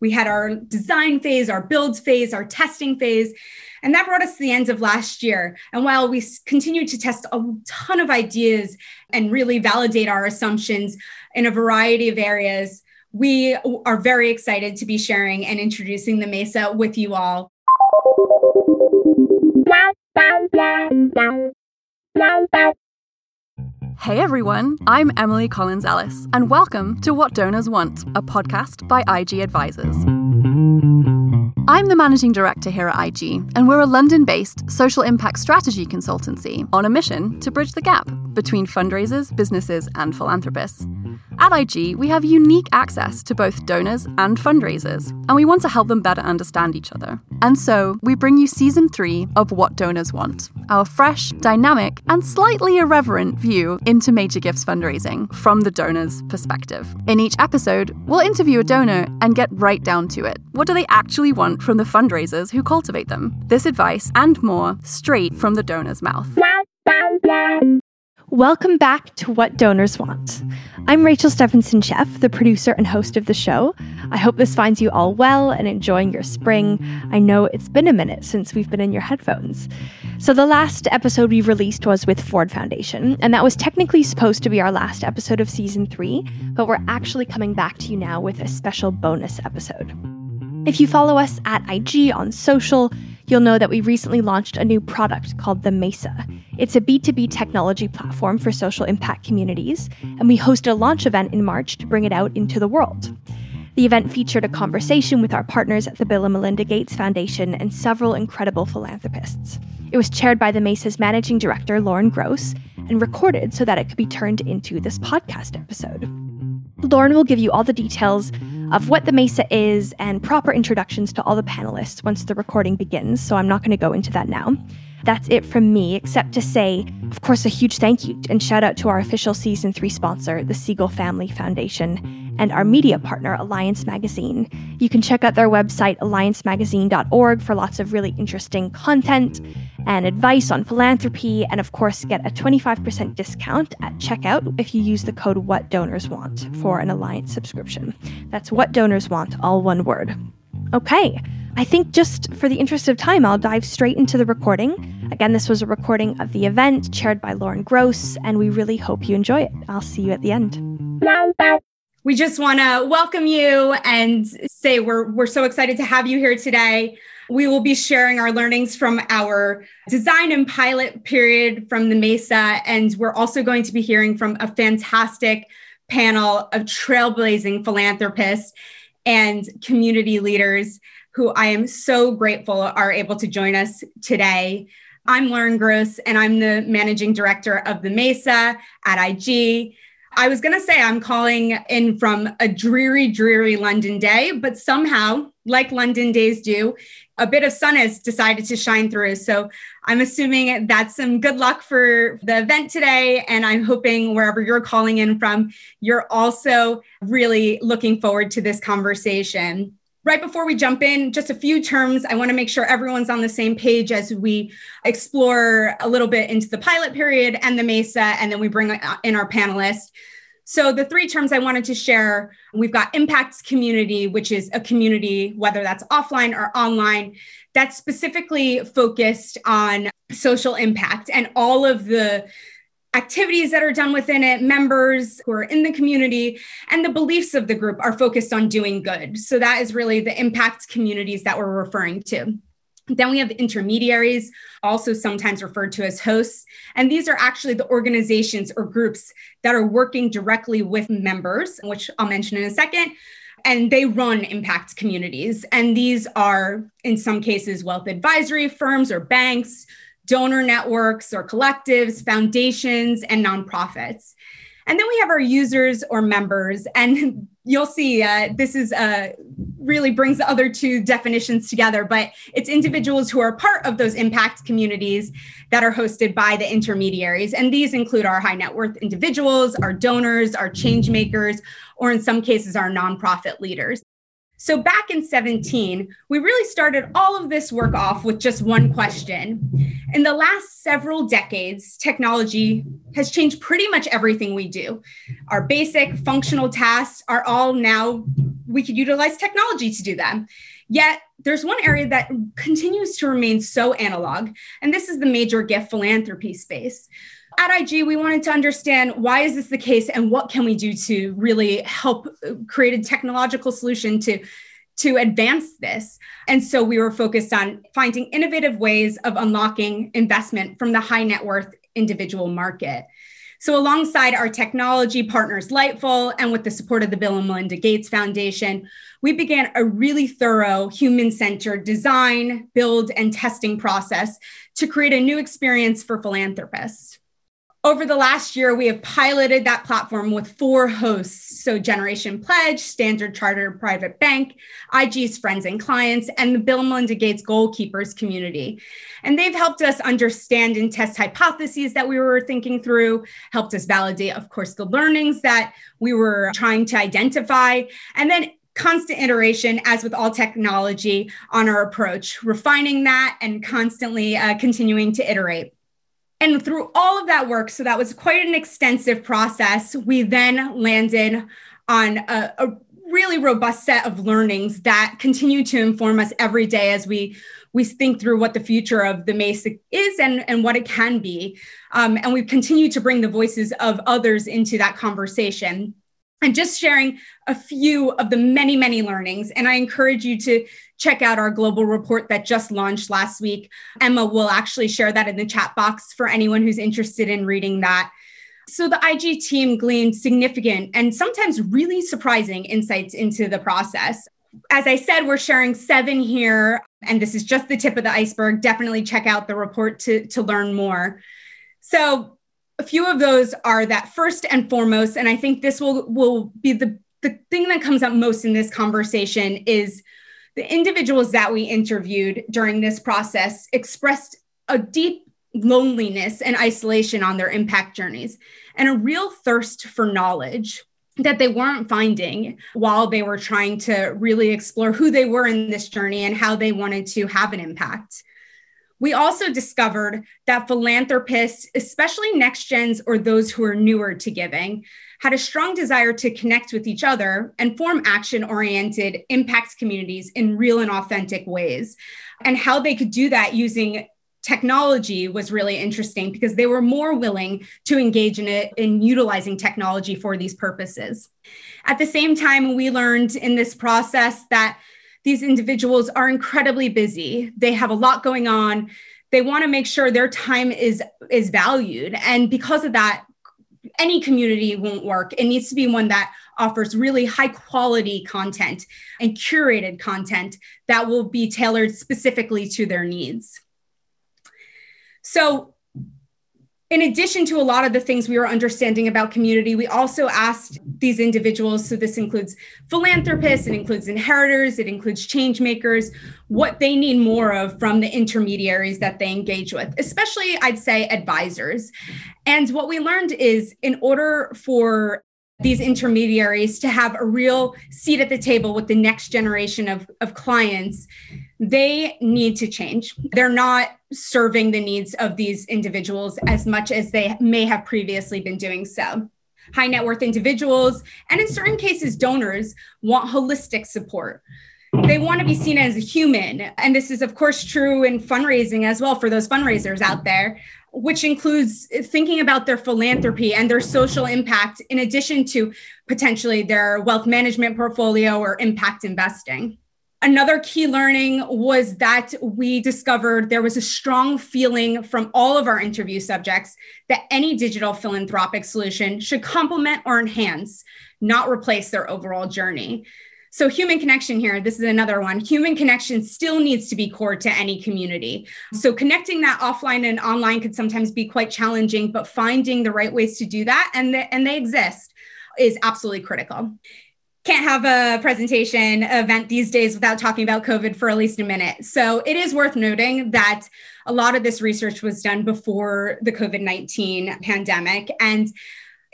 We had our design phase, our build phase, our testing phase. And that brought us to the end of last year. And while we continued to test a ton of ideas and really validate our assumptions in a variety of areas, we are very excited to be sharing and introducing the Mesa with you all. Hey everyone, I'm Emily Collins Ellis, and welcome to What Donors Want, a podcast by IG Advisors. I'm the managing director here at IG, and we're a London based social impact strategy consultancy on a mission to bridge the gap between fundraisers, businesses, and philanthropists. At IG, we have unique access to both donors and fundraisers, and we want to help them better understand each other. And so, we bring you season three of What Donors Want, our fresh, dynamic, and slightly irreverent view into major gifts fundraising from the donor's perspective. In each episode, we'll interview a donor and get right down to it. What do they actually want from the fundraisers who cultivate them? This advice and more straight from the donor's mouth. Welcome back to What Donors Want. I'm Rachel Stephenson Chef, the producer and host of the show. I hope this finds you all well and enjoying your spring. I know it's been a minute since we've been in your headphones. So, the last episode we released was with Ford Foundation, and that was technically supposed to be our last episode of season three, but we're actually coming back to you now with a special bonus episode. If you follow us at IG on social, you'll know that we recently launched a new product called the Mesa. It's a B2B technology platform for social impact communities, and we hosted a launch event in March to bring it out into the world. The event featured a conversation with our partners at the Bill and Melinda Gates Foundation and several incredible philanthropists. It was chaired by the Mesa's managing director, Lauren Gross, and recorded so that it could be turned into this podcast episode. Lauren will give you all the details of what the Mesa is and proper introductions to all the panelists once the recording begins, so I'm not going to go into that now. That's it from me, except to say, of course, a huge thank you and shout out to our official season three sponsor, the Siegel Family Foundation, and our media partner, Alliance Magazine. You can check out their website, alliancemagazine.org, for lots of really interesting content and advice on philanthropy, and of course, get a 25% discount at checkout if you use the code What Donors Want for an Alliance subscription. That's What Donors Want, all one word. Okay, I think just for the interest of time, I'll dive straight into the recording. Again, this was a recording of the event chaired by Lauren Gross, and we really hope you enjoy it. I'll see you at the end. We just want to welcome you and say we're, we're so excited to have you here today. We will be sharing our learnings from our design and pilot period from the Mesa, and we're also going to be hearing from a fantastic panel of trailblazing philanthropists and community leaders who I am so grateful are able to join us today. I'm Lauren Gross, and I'm the managing director of the Mesa at IG. I was going to say I'm calling in from a dreary, dreary London day, but somehow, like London days do, a bit of sun has decided to shine through. So I'm assuming that's some good luck for the event today. And I'm hoping wherever you're calling in from, you're also really looking forward to this conversation. Right before we jump in, just a few terms. I want to make sure everyone's on the same page as we explore a little bit into the pilot period and the MESA, and then we bring uh, in our panelists. So, the three terms I wanted to share we've got impacts community, which is a community, whether that's offline or online, that's specifically focused on social impact and all of the activities that are done within it, members who are in the community, and the beliefs of the group are focused on doing good. So that is really the impact communities that we're referring to. Then we have intermediaries, also sometimes referred to as hosts. And these are actually the organizations or groups that are working directly with members, which I'll mention in a second. And they run impact communities. And these are, in some cases, wealth advisory firms or banks, donor networks or collectives, foundations, and nonprofits. And then we have our users or members. And you'll see uh, this is uh, really brings the other two definitions together, but it's individuals who are part of those impact communities that are hosted by the intermediaries. And these include our high net worth individuals, our donors, our change makers, or in some cases, our nonprofit leaders. So back in 17, we really started all of this work off with just one question. In the last several decades, technology has changed pretty much everything we do. Our basic functional tasks are all now, we could utilize technology to do them. Yet there's one area that continues to remain so analog, and this is the major gift philanthropy space at IG, we wanted to understand why is this the case and what can we do to really help uh, create a technological solution to to advance this. And so we were focused on finding innovative ways of unlocking investment from the high net worth individual market. So, alongside our technology partners, Lightful, and with the support of the Bill and Melinda Gates Foundation, we began a really thorough human centered design, build, and testing process to create a new experience for philanthropists. Over the last year, we have piloted that platform with four hosts. So, Generation Pledge, Standard Chartered Private Bank, IG's Friends and Clients, and the Bill and Melinda Gates Goalkeepers community. And they've helped us understand and test hypotheses that we were thinking through, helped us validate, of course, the learnings that we were trying to identify, and then constant iteration, as with all technology, on our approach, refining that and constantly uh, continuing to iterate. And through all of that work, so that was quite an extensive process, we then landed on a, a really robust set of learnings that continue to inform us every day as we we think through what the future of the Mesa is and, and what it can be. Um, and we continue to bring the voices of others into that conversation and just sharing a few of the many, many learnings. And I encourage you to check out our global report that just launched last week. Emma will actually share that in the chat box for anyone who's interested in reading that. So the IG team gleaned significant and sometimes really surprising insights into the process. As I said, we're sharing seven here, and this is just the tip of the iceberg. Definitely check out the report to, to learn more. So a few of those are that first and foremost, and I think this will, will be the, the thing that comes up most in this conversation is the individuals that we interviewed during this process expressed a deep loneliness and isolation on their impact journeys and a real thirst for knowledge that they weren't finding while they were trying to really explore who they were in this journey and how they wanted to have an impact. We also discovered that philanthropists, especially next gens or those who are newer to giving, had a strong desire to connect with each other and form action oriented impact communities in real and authentic ways. And how they could do that using technology was really interesting because they were more willing to engage in it in utilizing technology for these purposes. At the same time, we learned in this process that these individuals are incredibly busy. They have a lot going on. They want to make sure their time is is valued and because of that any community won't work. It needs to be one that offers really high quality content and curated content that will be tailored specifically to their needs. So, in addition to a lot of the things we were understanding about community, we also asked these individuals, so this includes philanthropists, it includes inheritors, it includes change makers, what they need more of from the intermediaries that they engage with, especially I'd say advisors. And what we learned is in order for these intermediaries to have a real seat at the table with the next generation of, of clients, they need to change. They're not serving the needs of these individuals as much as they may have previously been doing so. High net worth individuals, and in certain cases, donors want holistic support. They want to be seen as a human. And this is, of course, true in fundraising as well for those fundraisers out there which includes thinking about their philanthropy and their social impact in addition to potentially their wealth management portfolio or impact investing. Another key learning was that we discovered there was a strong feeling from all of our interview subjects that any digital philanthropic solution should complement or enhance, not replace their overall journey. So, human connection here, this is another one. Human connection still needs to be core to any community. So, connecting that offline and online could sometimes be quite challenging, but finding the right ways to do that, and, the, and they exist, is absolutely critical. Can't have a presentation event these days without talking about COVID for at least a minute. So, it is worth noting that a lot of this research was done before the COVID 19 pandemic. And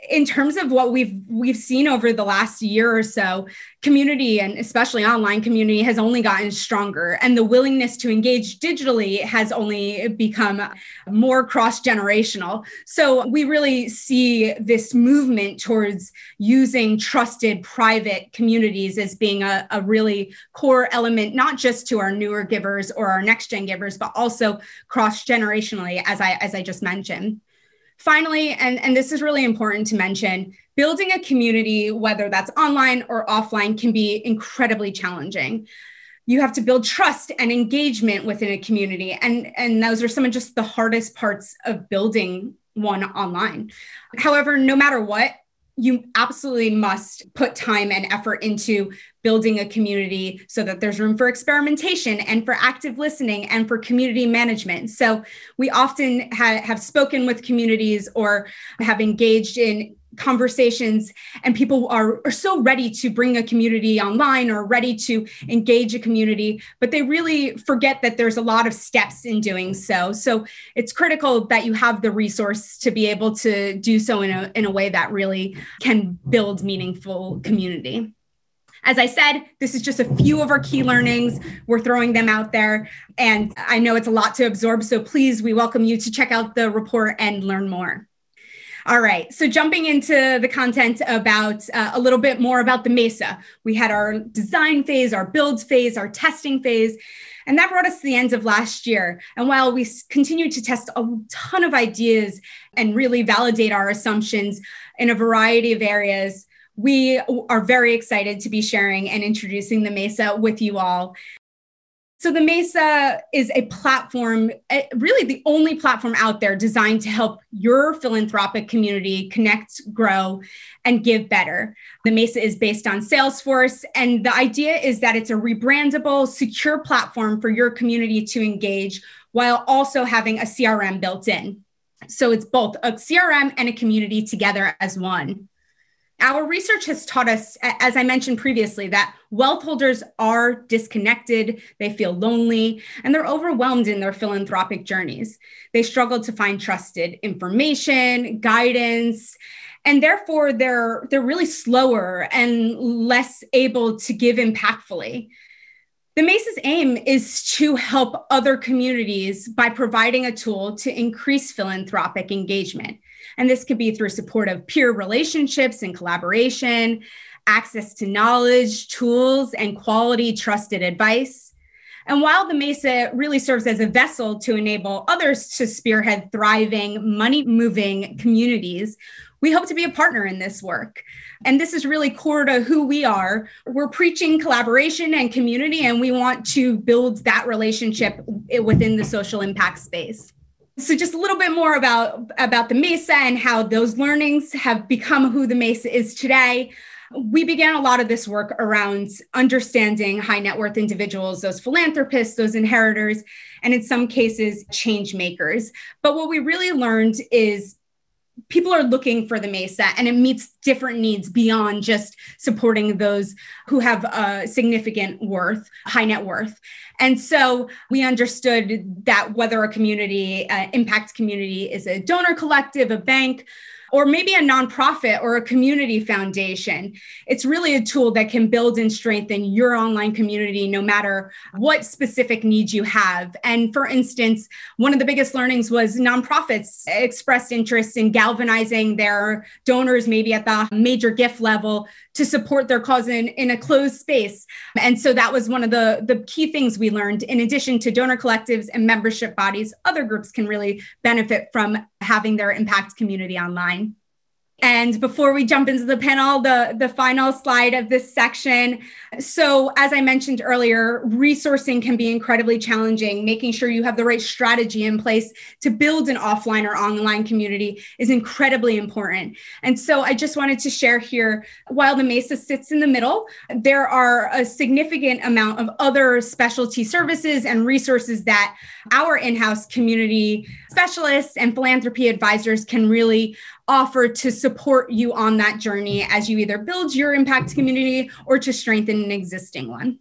in terms of what we've we've seen over the last year or so community and especially online community has only gotten stronger. And the willingness to engage digitally has only become more cross generational so we really see this movement towards using trusted private communities as being a, a really core element not just to our newer givers or our next gen givers but also cross generationally as i as i just mentioned Finally, and, and this is really important to mention, building a community, whether that's online or offline, can be incredibly challenging. You have to build trust and engagement within a community. And, and those are some of just the hardest parts of building one online. However, no matter what, you absolutely must put time and effort into building a community so that there's room for experimentation and for active listening and for community management. So we often ha- have spoken with communities or have engaged in conversations and people are, are so ready to bring a community online or ready to engage a community but they really forget that there's a lot of steps in doing so so it's critical that you have the resource to be able to do so in a, in a way that really can build meaningful community as I said, this is just a few of our key learnings. We're throwing them out there. And I know it's a lot to absorb. So please, we welcome you to check out the report and learn more. All right. So jumping into the content about uh, a little bit more about the Mesa, we had our design phase, our build phase, our testing phase. And that brought us to the end of last year. And while we continued to test a ton of ideas and really validate our assumptions in a variety of areas, we are very excited to be sharing and introducing the Mesa with you all. So, the Mesa is a platform, eh, really the only platform out there designed to help your philanthropic community connect, grow, and give better. The Mesa is based on Salesforce, and the idea is that it's a rebrandable, secure platform for your community to engage while also having a CRM built in. So, it's both a CRM and a community together as one. Our research has taught us, as I mentioned previously, that wealth holders are disconnected, they feel lonely, and they're overwhelmed in their philanthropic journeys. They struggle to find trusted information, guidance, and therefore they're they're really slower and less able to give impactfully. The Mesa's aim is to help other communities by providing a tool to increase philanthropic engagement. And this could be through supportive peer relationships and collaboration, access to knowledge, tools, and quality trusted advice. And while the Mesa really serves as a vessel to enable others to spearhead thriving, money moving communities, we hope to be a partner in this work. And this is really core to who we are. We're preaching collaboration and community, and we want to build that relationship within the social impact space. So just a little bit more about about the Mesa and how those learnings have become who the Mesa is today. We began a lot of this work around understanding high net worth individuals, those philanthropists, those inheritors, and in some cases, change makers. But what we really learned is people are looking for the mesa and it meets different needs beyond just supporting those who have a significant worth high net worth. And so we understood that whether a community, uh, impact community, is a donor collective, a bank, or maybe a nonprofit or a community foundation. It's really a tool that can build and strengthen your online community no matter what specific needs you have. And for instance, one of the biggest learnings was nonprofits expressed interest in galvanizing their donors, maybe at the major gift level, to support their cause in, in a closed space. And so that was one of the, the key things we learned. In addition to donor collectives and membership bodies, other groups can really benefit from having their impact community online. And before we jump into the panel, the, the final slide of this section. So, as I mentioned earlier, resourcing can be incredibly challenging. Making sure you have the right strategy in place to build an offline or online community is incredibly important. And so, I just wanted to share here while the MESA sits in the middle, there are a significant amount of other specialty services and resources that our in house community specialists and philanthropy advisors can really offer to support you on that journey as you either build your impact community or to strengthen an existing one.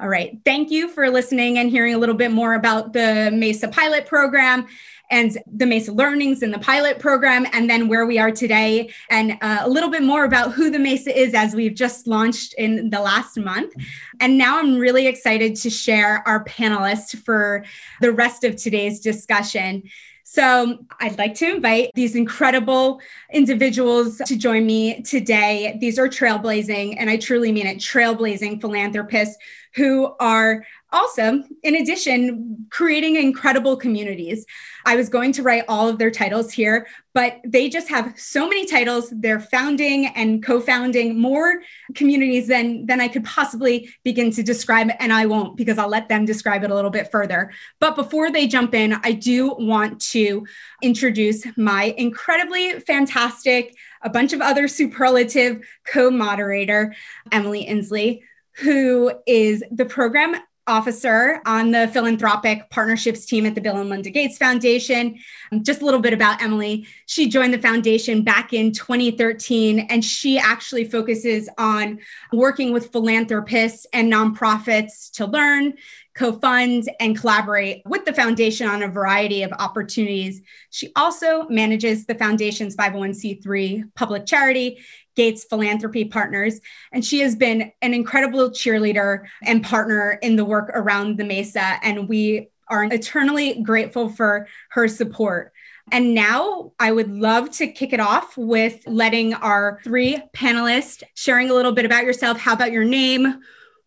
All right. Thank you for listening and hearing a little bit more about the MESA pilot program and the MESA learnings in the pilot program, and then where we are today, and uh, a little bit more about who the MESA is as we've just launched in the last month. And now I'm really excited to share our panelists for the rest of today's discussion. So I'd like to invite these incredible individuals to join me today. These are trailblazing, and I truly mean it, trailblazing philanthropists who are also, in addition, creating incredible communities. I was going to write all of their titles here, but they just have so many titles. They're founding and co-founding more communities than than I could possibly begin to describe, and I won't because I'll let them describe it a little bit further. But before they jump in, I do want to introduce my incredibly fantastic, a bunch of other superlative co-moderator, Emily Inslee who is the program officer on the philanthropic partnerships team at the Bill and Melinda Gates Foundation. Um, just a little bit about Emily. She joined the foundation back in 2013, and she actually focuses on working with philanthropists and nonprofits to learn, co fund, and collaborate with the foundation on a variety of opportunities. She also manages the foundation's 501c3 public charity Gates Philanthropy Partners. And she has been an incredible cheerleader and partner in the work around the Mesa. And we are eternally grateful for her support. And now I would love to kick it off with letting our three panelists sharing a little bit about yourself. How about your name,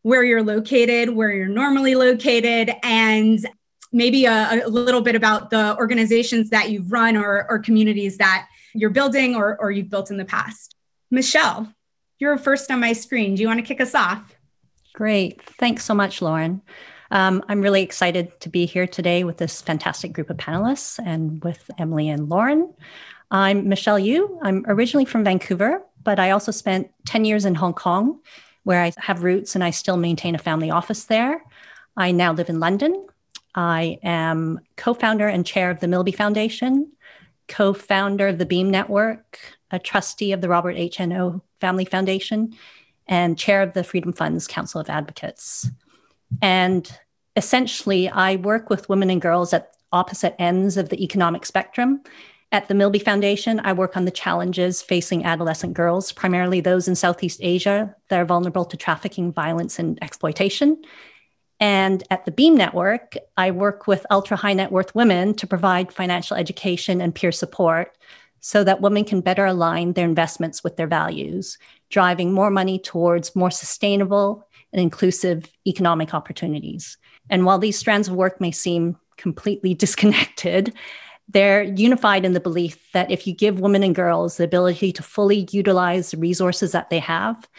where you're located, where you're normally located, and maybe a, a little bit about the organizations that you've run or, or communities that you're building or, or you've built in the past. Michelle, you're first on my screen. Do you want to kick us off? Great. Thanks so much, Lauren. Um, I'm really excited to be here today with this fantastic group of panelists and with Emily and Lauren. I'm Michelle Yu. I'm originally from Vancouver, but I also spent 10 years in Hong Kong, where I have roots and I still maintain a family office there. I now live in London. I am co founder and chair of the Milby Foundation, co founder of the Beam Network, a trustee of the Robert H. N. Family Foundation, and chair of the Freedom Fund's Council of Advocates. And essentially, I work with women and girls at opposite ends of the economic spectrum. At the Milby Foundation, I work on the challenges facing adolescent girls, primarily those in Southeast Asia that are vulnerable to trafficking, violence, and exploitation. And at the Beam Network, I work with ultra high net worth women to provide financial education and peer support so that women can better align their investments with their values, driving more money towards more sustainable and inclusive economic opportunities. And while these strands of work may seem completely disconnected, they're unified in the belief that if you give women and girls the ability to fully utilize the resources that they have,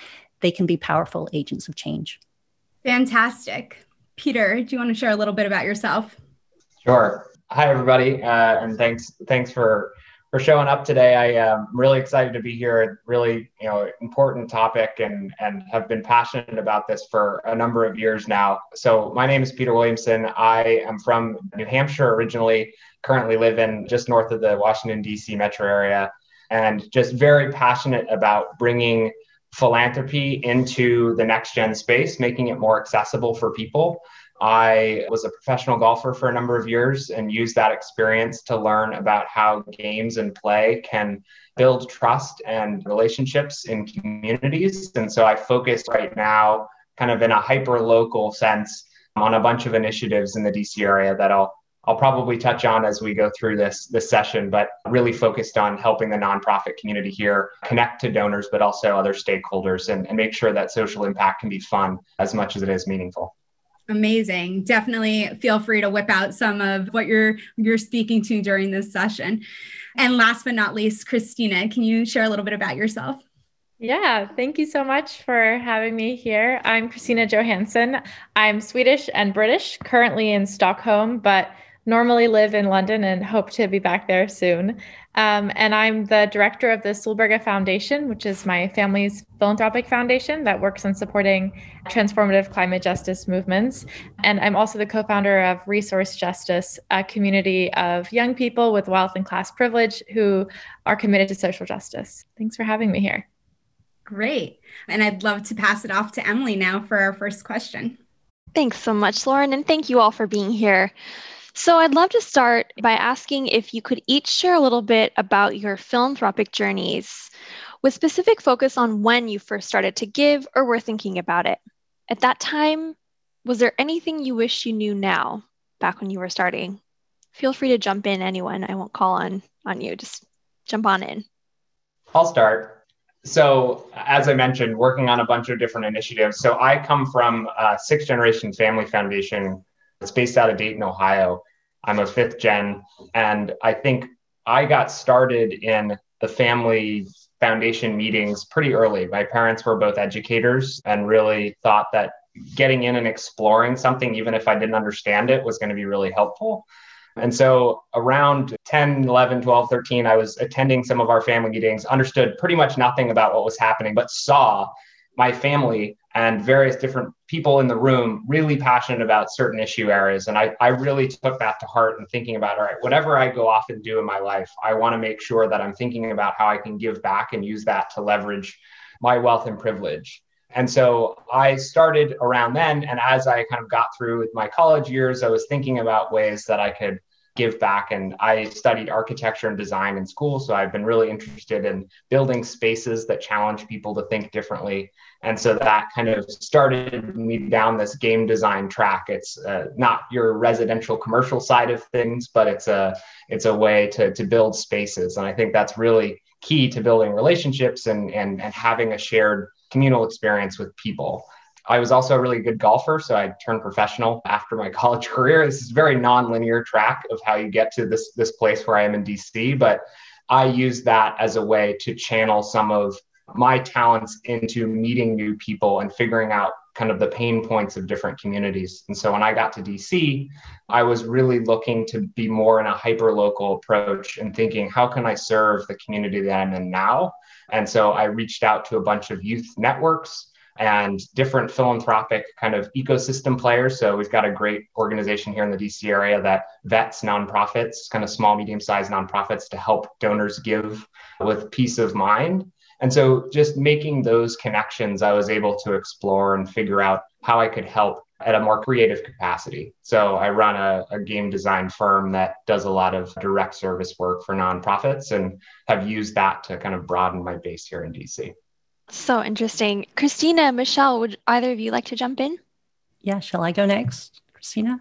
they can be powerful agents of change. Fantastic. Peter, do you want to share a little bit about yourself? Sure. Hi, everybody, uh, and thanks thanks for for showing up today. I am really excited to be here. Really, you know, important topic, and and have been passionate about this for a number of years now. So my name is Peter Williamson. I am from New Hampshire originally. Currently live in just north of the Washington D.C. metro area, and just very passionate about bringing philanthropy into the next gen space, making it more accessible for people. I was a professional golfer for a number of years and used that experience to learn about how games and play can build trust and relationships in communities. And so I focus right now, kind of in a hyper local sense, on a bunch of initiatives in the DC area that I'll I'll probably touch on as we go through this this session, but really focused on helping the nonprofit community here connect to donors, but also other stakeholders and, and make sure that social impact can be fun as much as it is meaningful. Amazing. Definitely feel free to whip out some of what you're you're speaking to during this session. And last but not least, Christina, can you share a little bit about yourself? Yeah, thank you so much for having me here. I'm Christina Johansson. I'm Swedish and British, currently in Stockholm, but normally live in London and hope to be back there soon. Um, and I'm the director of the Solberga Foundation, which is my family's philanthropic foundation that works on supporting transformative climate justice movements. And I'm also the co founder of Resource Justice, a community of young people with wealth and class privilege who are committed to social justice. Thanks for having me here. Great. And I'd love to pass it off to Emily now for our first question. Thanks so much, Lauren, and thank you all for being here. So, I'd love to start by asking if you could each share a little bit about your philanthropic journeys with specific focus on when you first started to give or were thinking about it. At that time, was there anything you wish you knew now back when you were starting? Feel free to jump in, anyone. I won't call on on you. Just jump on in. I'll start so as i mentioned working on a bunch of different initiatives so i come from a sixth generation family foundation it's based out of dayton ohio i'm a fifth gen and i think i got started in the family foundation meetings pretty early. My parents were both educators and really thought that getting in and exploring something even if i didn't understand it was going to be really helpful. And so around 10, 11, 12, 13, I was attending some of our family meetings, understood pretty much nothing about what was happening, but saw my family and various different people in the room really passionate about certain issue areas. And I, I really took that to heart and thinking about, all right, whatever I go off and do in my life, I want to make sure that I'm thinking about how I can give back and use that to leverage my wealth and privilege. And so I started around then. And as I kind of got through with my college years, I was thinking about ways that I could give back. And I studied architecture and design in school. So I've been really interested in building spaces that challenge people to think differently. And so that kind of started me down this game design track. It's uh, not your residential commercial side of things, but it's a it's a way to, to build spaces. And I think that's really key to building relationships and, and, and having a shared communal experience with people. I was also a really good golfer, so I turned professional after my college career. This is a very non-linear track of how you get to this this place where I am in DC, but I use that as a way to channel some of my talents into meeting new people and figuring out kind of the pain points of different communities. And so when I got to DC, I was really looking to be more in a hyper local approach and thinking, how can I serve the community that I'm in now? And so I reached out to a bunch of youth networks and different philanthropic kind of ecosystem players. So we've got a great organization here in the DC area that vets nonprofits, kind of small, medium sized nonprofits to help donors give with peace of mind. And so just making those connections, I was able to explore and figure out how I could help at a more creative capacity. So I run a, a, game design firm that does a lot of direct service work for nonprofits and have used that to kind of broaden my base here in DC. So interesting. Christina, Michelle, would either of you like to jump in? Yeah, shall I go next, Christina?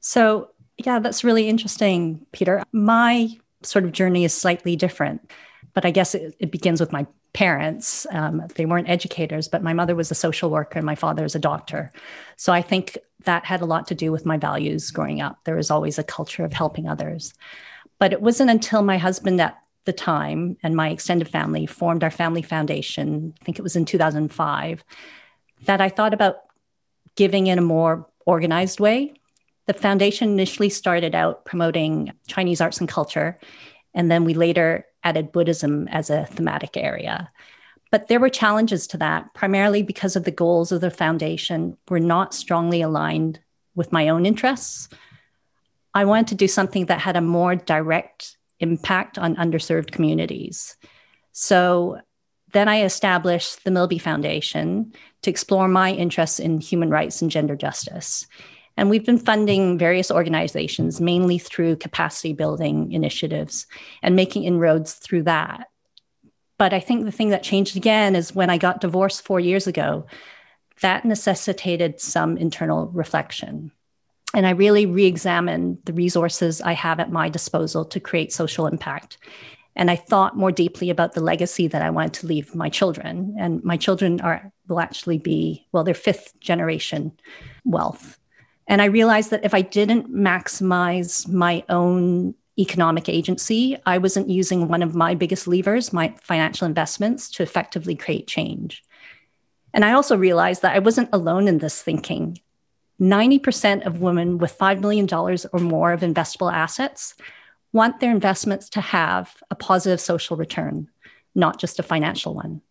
So, yeah, that's really interesting, Peter. My sort of journey is slightly different, but I guess it, it begins with my parents. Um, they weren't educators, but my mother was a social worker and my father is a doctor. So I think that had a lot to do with my values growing up. There was always a culture of helping others. But it wasn't until my husband at the time and my extended family formed our family foundation, I think it was in 2005, that I thought about giving in a more organized way. The foundation initially started out promoting Chinese arts and culture, and then we later added Buddhism as a thematic area. But there were challenges to that, primarily because of the goals of the foundation were not strongly aligned with my own interests. I wanted to do something that had a more direct impact on underserved communities. So then I established the Milby Foundation to explore my interests in human rights and gender justice. And we've been funding various organizations, mainly through capacity building initiatives and making inroads through that. But I think the thing that changed again is when I got divorced four years ago, that necessitated some internal reflection. And I really re examined the resources I have at my disposal to create social impact. And I thought more deeply about the legacy that I wanted to leave my children. And my children are will actually be, well, they're fifth generation wealth. And I realized that if I didn't maximize my own economic agency, I wasn't using one of my biggest levers, my financial investments, to effectively create change. And I also realized that I wasn't alone in this thinking. 90% of women with $5 million or more of investable assets want their investments to have a positive social return, not just a financial one.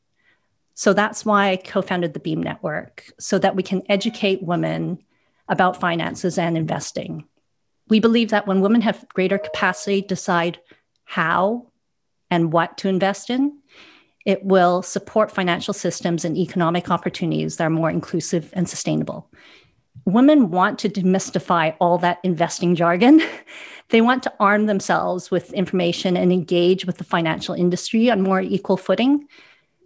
So that's why I co founded the Beam Network, so that we can educate women about finances and investing. We believe that when women have greater capacity to decide how and what to invest in, It will support financial systems and economic opportunities that are more inclusive and sustainable. Women want to demystify all that investing jargon. they want to arm themselves with information and engage with the financial industry on more equal footing,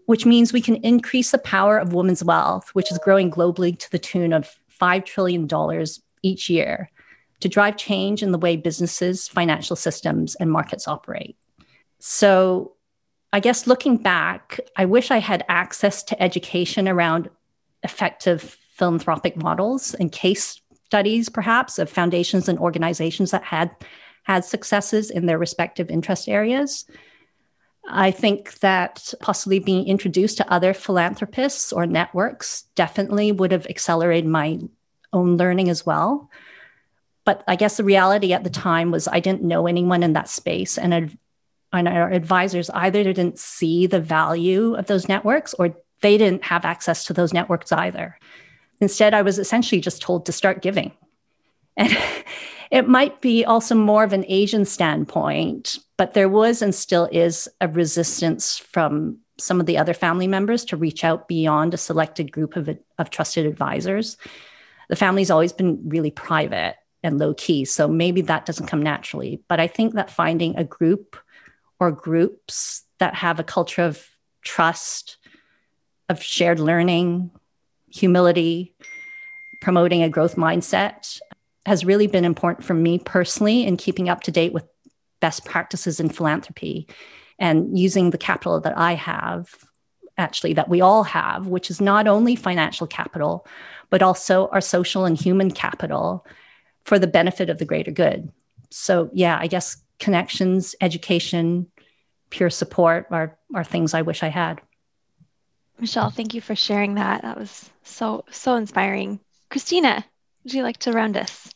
which means we can increase the power of women's wealth, which is growing globally to the tune of $5 trillion each year to drive change in the way businesses, financial systems, and markets operate. So, I guess looking back, I wish I had access to education around effective philanthropic models and case studies, perhaps, of foundations and organizations that had had successes in their respective interest areas. I think that possibly being introduced to other philanthropists or networks definitely would have accelerated my own learning as well. But I guess the reality at the time was I didn't know anyone in that space. And, and our advisors either didn't see the value of those networks or they didn't have access to those networks either. Instead, I was essentially just told to start giving. And it might be also more of an Asian standpoint, but there was and still is a resistance from some of the other family members to reach out beyond a selected group of, of trusted advisors. The family's always been really private and low key. So maybe that doesn't come naturally. But I think that finding a group or groups that have a culture of trust, of shared learning, humility, promoting a growth mindset has really been important for me personally in keeping up to date with best practices in philanthropy and using the capital that I have, actually, that we all have, which is not only financial capital, but also our social and human capital for the benefit of the greater good. So, yeah, I guess connections, education, pure support are, are things I wish I had. Michelle, thank you for sharing that. That was so, so inspiring. Christina, would you like to round us?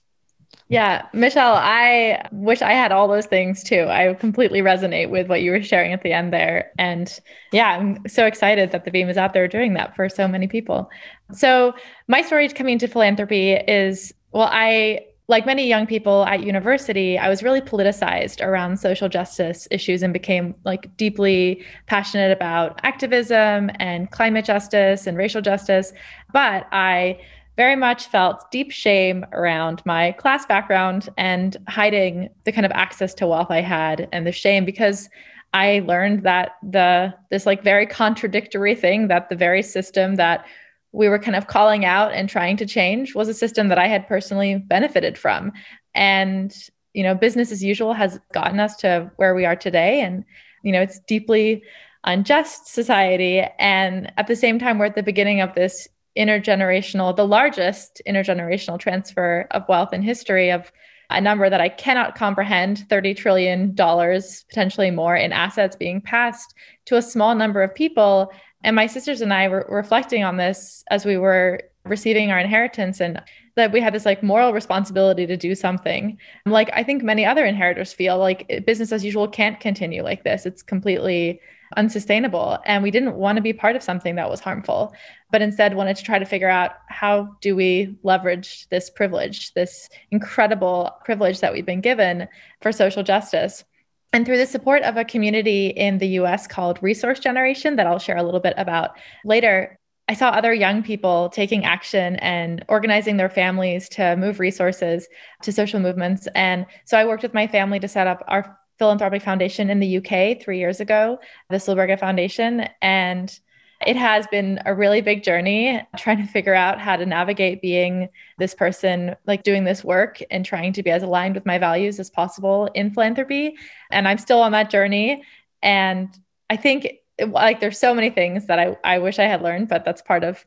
Yeah, Michelle, I wish I had all those things too. I completely resonate with what you were sharing at the end there. And yeah, I'm so excited that the Beam is out there doing that for so many people. So, my story coming to philanthropy is well, I like many young people at university, I was really politicized around social justice issues and became like deeply passionate about activism and climate justice and racial justice. But I very much felt deep shame around my class background and hiding the kind of access to wealth I had and the shame because I learned that the this like very contradictory thing that the very system that we were kind of calling out and trying to change was a system that I had personally benefited from. And, you know, business as usual has gotten us to where we are today. And, you know, it's deeply unjust society. And at the same time, we're at the beginning of this intergenerational, the largest intergenerational transfer of wealth in history of a number that I cannot comprehend $30 trillion, potentially more in assets being passed to a small number of people and my sisters and I were reflecting on this as we were receiving our inheritance and that we had this like moral responsibility to do something. Like I think many other inheritors feel like business as usual can't continue like this. It's completely unsustainable and we didn't want to be part of something that was harmful but instead wanted to try to figure out how do we leverage this privilege this incredible privilege that we've been given for social justice and through the support of a community in the US called Resource Generation, that I'll share a little bit about later, I saw other young people taking action and organizing their families to move resources to social movements. And so I worked with my family to set up our philanthropic foundation in the UK three years ago, the Solberga Foundation. And it has been a really big journey trying to figure out how to navigate being this person, like doing this work and trying to be as aligned with my values as possible in philanthropy. And I'm still on that journey. And I think like there's so many things that I, I wish I had learned, but that's part of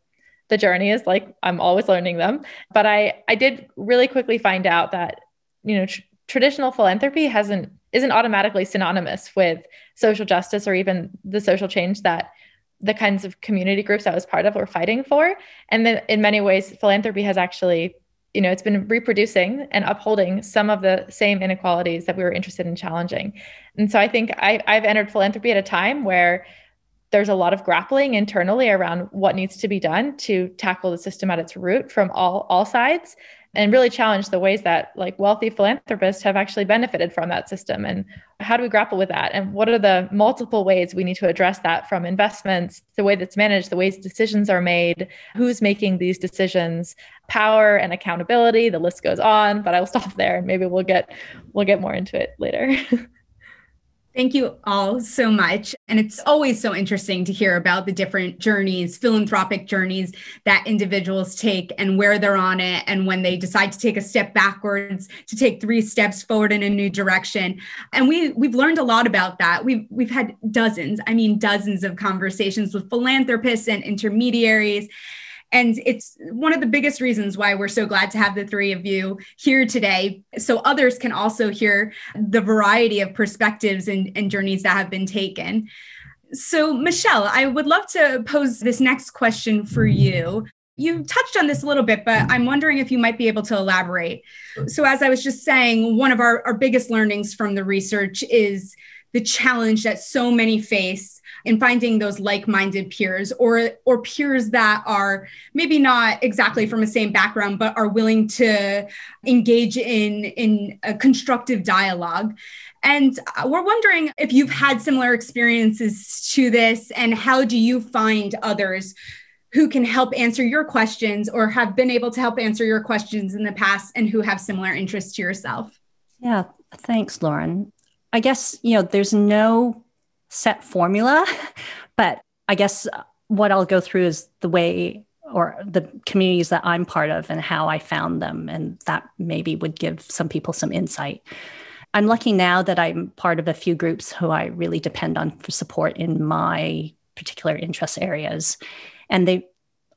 the journey is like I'm always learning them. But I I did really quickly find out that you know tr- traditional philanthropy hasn't isn't automatically synonymous with social justice or even the social change that the kinds of community groups I was part of were fighting for. And then in many ways, philanthropy has actually, you know, it's been reproducing and upholding some of the same inequalities that we were interested in challenging. And so I think I, I've entered philanthropy at a time where there's a lot of grappling internally around what needs to be done to tackle the system at its root from all all sides and really challenge the ways that like wealthy philanthropists have actually benefited from that system. And how do we grapple with that? And what are the multiple ways we need to address that from investments the way that's managed the ways decisions are made who's making these decisions power and accountability the list goes on but i'll stop there. And maybe we'll get we'll get more into it later Thank you all so much. And it's always so interesting to hear about the different journeys, philanthropic journeys that individuals take and where they're on it. And when they decide to take a step backwards, to take three steps forward in a new direction. And we, we've learned a lot about that. We've, we've had dozens, I mean, dozens of conversations with philanthropists and intermediaries. And it's one of the biggest reasons why we're so glad to have the three of you here today, so others can also hear the variety of perspectives and, and journeys that have been taken. So, Michelle, I would love to pose this next question for you. You touched on this a little bit, but I'm wondering if you might be able to elaborate. So, as I was just saying, one of our, our biggest learnings from the research is the challenge that so many face in finding those like-minded peers or or peers that are maybe not exactly from the same background but are willing to engage in in a constructive dialogue. And uh, we're wondering if you've had similar experiences to this and how do you find others who can help answer your questions or have been able to help answer your questions in the past and who have similar interests to yourself? Yeah thanks lauren I guess, you know, there's no set formula, but I guess what I'll go through is the way or the communities that I'm part of and how I found them. And that maybe would give some people some insight. I'm lucky now that I'm part of a few groups who I really depend on for support in my particular interest areas. And they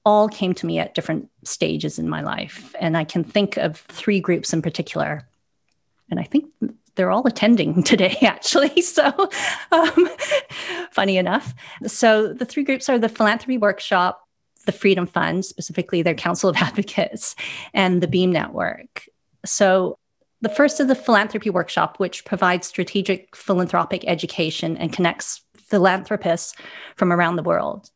all came to me at different stages in my life. And I can think of three groups in particular. And I think they're all attending today, actually. So, um, funny enough. So, the three groups are the Philanthropy Workshop, the Freedom Fund, specifically their Council of Advocates, and the Beam Network. So, the first is the Philanthropy Workshop, which provides strategic philanthropic education and connects philanthropists from around the world.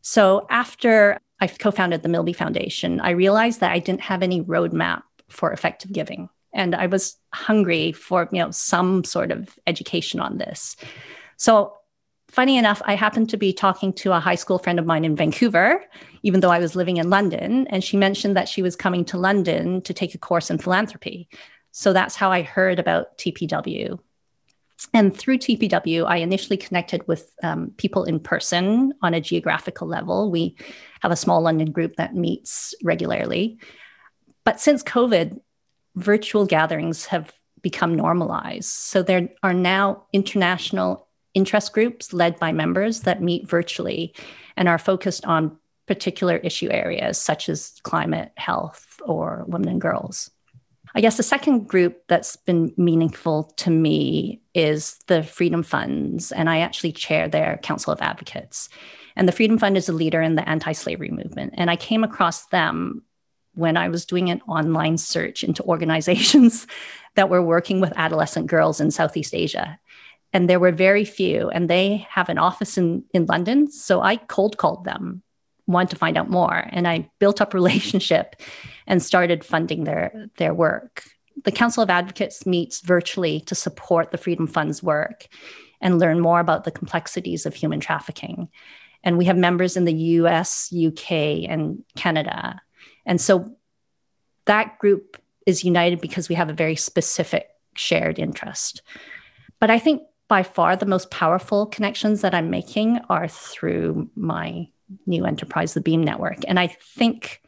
So, after I co founded the Milby Foundation, I realized that I didn't have any roadmap for effective giving and I was hungry for you know some sort of education on this. So funny enough, I happened to be talking to a high school friend of mine in Vancouver, even though I was living in London, and she mentioned that she was coming to London to take a course in philanthropy. So that's how I heard about TPW. And through TPW, I initially connected with um, people in person on a geographical level. We have a small London group that meets regularly. But since COVID, virtual gatherings have become normalized. So there are now international interest groups led by members that meet virtually and are focused on particular issue areas such as climate, health, or women and girls. I guess the second group that's been meaningful to me is the Freedom Funds, and I actually chair their Council of Advocates. And the Freedom Fund is a leader in the anti slavery movement. And I came across them when I was doing an online search into organizations that were working with adolescent girls in Southeast Asia. And there were very few, and they have an office in, in London. So I cold called them, wanted to find out more. And I built up relationship and started funding their, their work. The Council of Advocates meets virtually to support the Freedom Fund's work and learn more about the complexities of human trafficking. And we have members in the US, UK, and Canada and so that group is united because we have a very specific shared interest. But I think by far the most powerful connections that I'm making are through my new enterprise, the Beam Network. And I think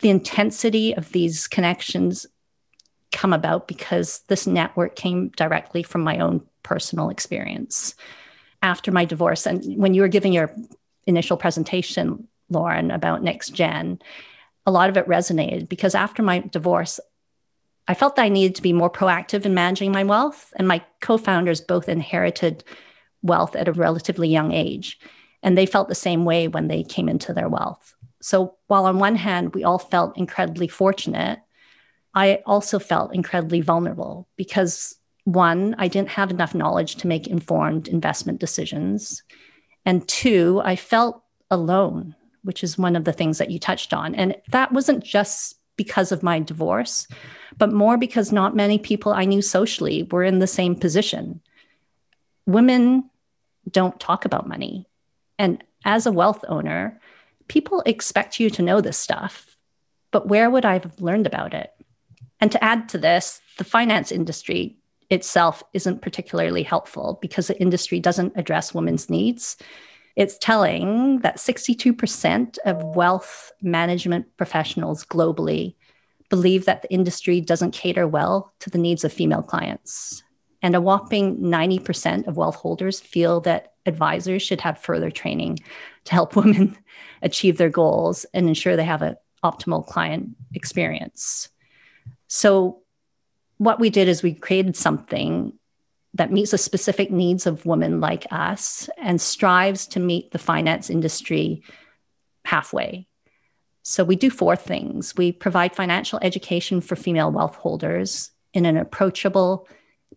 the intensity of these connections come about because this network came directly from my own personal experience after my divorce. And when you were giving your initial presentation, Lauren, about Next Gen, a lot of it resonated because after my divorce, I felt that I needed to be more proactive in managing my wealth. And my co founders both inherited wealth at a relatively young age. And they felt the same way when they came into their wealth. So while on one hand, we all felt incredibly fortunate, I also felt incredibly vulnerable because one, I didn't have enough knowledge to make informed investment decisions. And two, I felt alone, which is one of the things that you touched on. And that wasn't just because of my divorce, but more because not many people I knew socially were in the same position. Women don't talk about money. And as a wealth owner, people expect you to know this stuff. But where would I have learned about it? And to add to this, the finance industry itself isn't particularly helpful because the industry doesn't address women's needs. It's telling that 62% of wealth management professionals globally believe that the industry doesn't cater well to the needs of female clients. And a whopping 90% of wealth holders feel that advisors should have further training to help women achieve their goals and ensure they have an optimal client experience. So, what we did is we created something that meets the specific needs of women like us and strives to meet the finance industry halfway. So we do four things. We provide financial education for female wealth holders in an approachable,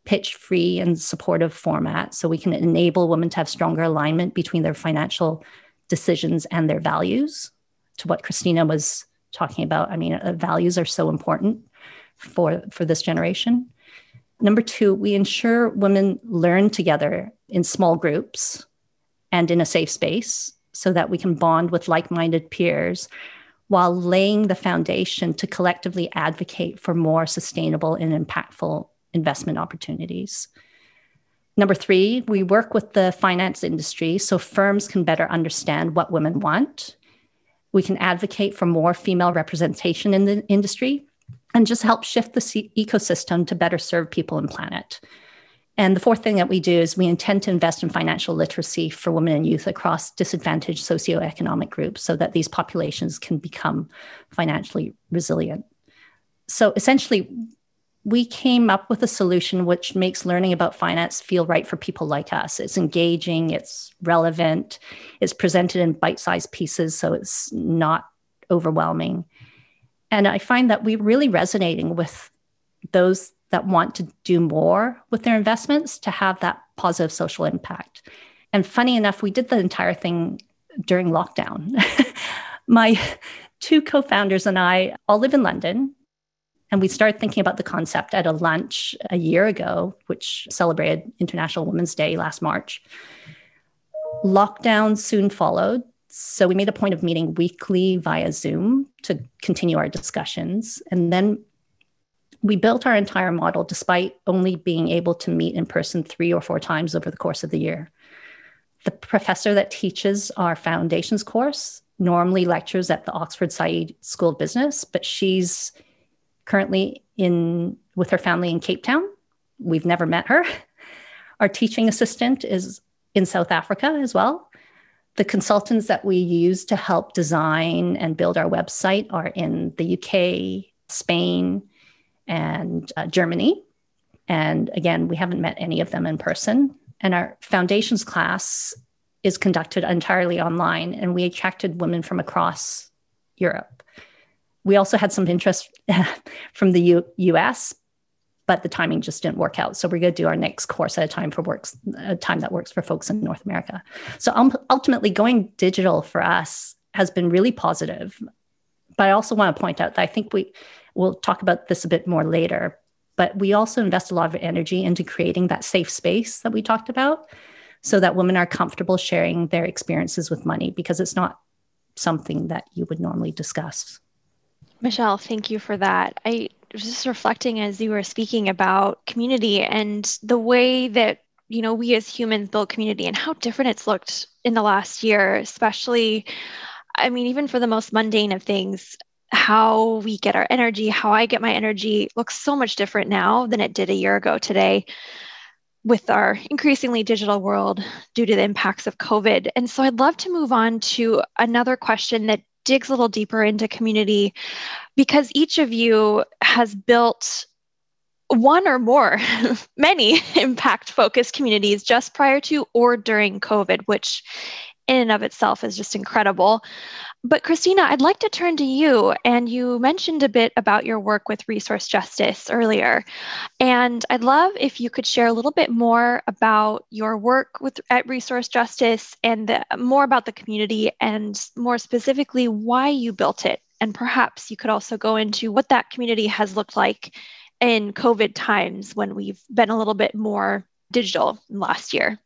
pitch free, and supportive format so we can enable women to have stronger alignment between their financial decisions and their values. To what Christina was talking about, I mean, uh, values are so important for, for this generation. Number two, we ensure women learn together in small groups and in a safe space so that we can bond with like minded peers while laying the foundation to collectively advocate for more sustainable and impactful investment opportunities. Number three, we work with the finance industry so firms can better understand what women want. We can advocate for more female representation in the industry and just help shift the ecosystem to better serve people and planet. And the fourth thing that we do is we intend to invest in financial literacy for women and youth across disadvantaged socioeconomic groups so that these populations can become financially resilient. So essentially, we came up with a solution which makes learning about finance feel right for people like us. It's engaging, it's relevant, it's presented in bite sized pieces, so it's not overwhelming. And I find that we're really resonating with those that want to do more with their investments to have that positive social impact. And funny enough, we did the entire thing during lockdown. My two co founders and I all live in London. And we started thinking about the concept at a lunch a year ago, which celebrated International Women's Day last March. Lockdown soon followed. So we made a point of meeting weekly via Zoom to continue our discussions. And then we built our entire model despite only being able to meet in person three or four times over the course of the year. The professor that teaches our foundations course normally lectures at the Oxford Said School of Business, but she's currently in with her family in Cape Town. We've never met her. Our teaching assistant is in South Africa as well. The consultants that we use to help design and build our website are in the UK, Spain, and uh, Germany. And again, we haven't met any of them in person. And our foundations class is conducted entirely online, and we attracted women from across Europe. We also had some interest from the U- US, but the timing just didn't work out. So we're going to do our next course at a time for works, a time that works for folks in North America. So um, ultimately, going digital for us has been really positive. But I also want to point out that I think we we'll talk about this a bit more later. But we also invest a lot of energy into creating that safe space that we talked about, so that women are comfortable sharing their experiences with money because it's not something that you would normally discuss. Michelle, thank you for that. I was just reflecting as you were speaking about community and the way that you know we as humans build community and how different it's looked in the last year, especially I mean, even for the most mundane of things, how we get our energy, how I get my energy looks so much different now than it did a year ago today with our increasingly digital world due to the impacts of COVID. And so I'd love to move on to another question that digs a little deeper into community because each of you has built one or more, many impact focused communities just prior to or during COVID, which in and of itself is just incredible. But Christina, I'd like to turn to you. And you mentioned a bit about your work with resource justice earlier. And I'd love if you could share a little bit more about your work with at Resource Justice and the, more about the community and more specifically why you built it. And perhaps you could also go into what that community has looked like in COVID times when we've been a little bit more digital last year.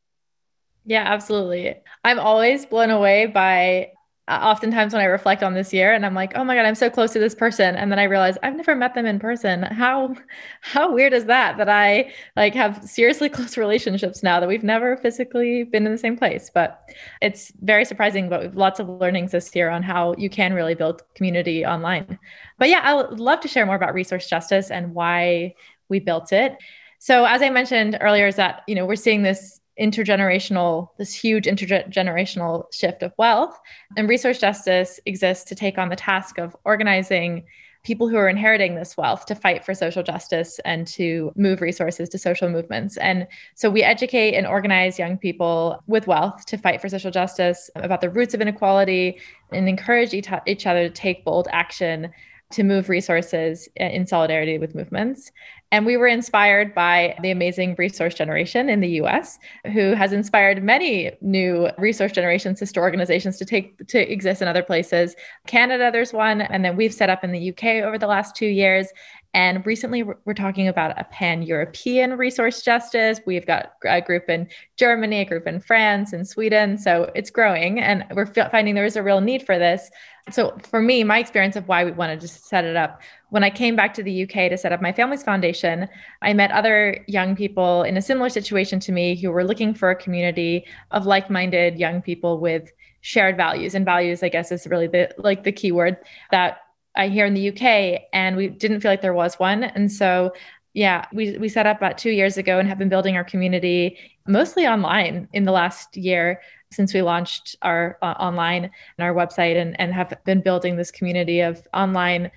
Yeah, absolutely. I'm always blown away by uh, oftentimes when I reflect on this year and I'm like, oh my God, I'm so close to this person. And then I realize I've never met them in person. How, how weird is that? That I like have seriously close relationships now that we've never physically been in the same place. But it's very surprising, but we've lots of learnings this year on how you can really build community online. But yeah, I would love to share more about resource justice and why we built it. So as I mentioned earlier, is that, you know, we're seeing this intergenerational, this huge intergenerational shift of wealth. And resource justice exists to take on the task of organizing people who are inheriting this wealth to fight for social justice and to move resources to social movements. And so we educate and organize young people with wealth to fight for social justice about the roots of inequality and encourage each other to take bold action to move resources uh, in solidarity with movements. And we were inspired by the amazing resource generation in the US, who has inspired many new resource generation sister organizations to take to exist in other places. Canada, there's one, and then we've set up in the UK over the last two years. And recently, we're talking about a pan European resource justice. We've got a group in Germany, a group in France, and Sweden. So it's growing, and we're finding there is a real need for this. So, for me, my experience of why we wanted to set it up, when I came back to the UK to set up my family's foundation, I met other young people in a similar situation to me who were looking for a community of like minded young people with shared values. And values, I guess, is really the like the key word that I hear in the UK, and we didn't feel like there was one. And so, yeah, we, we set up about two years ago and have been building our community mostly online in the last year since we launched our uh, online and our website and, and have been building this community of online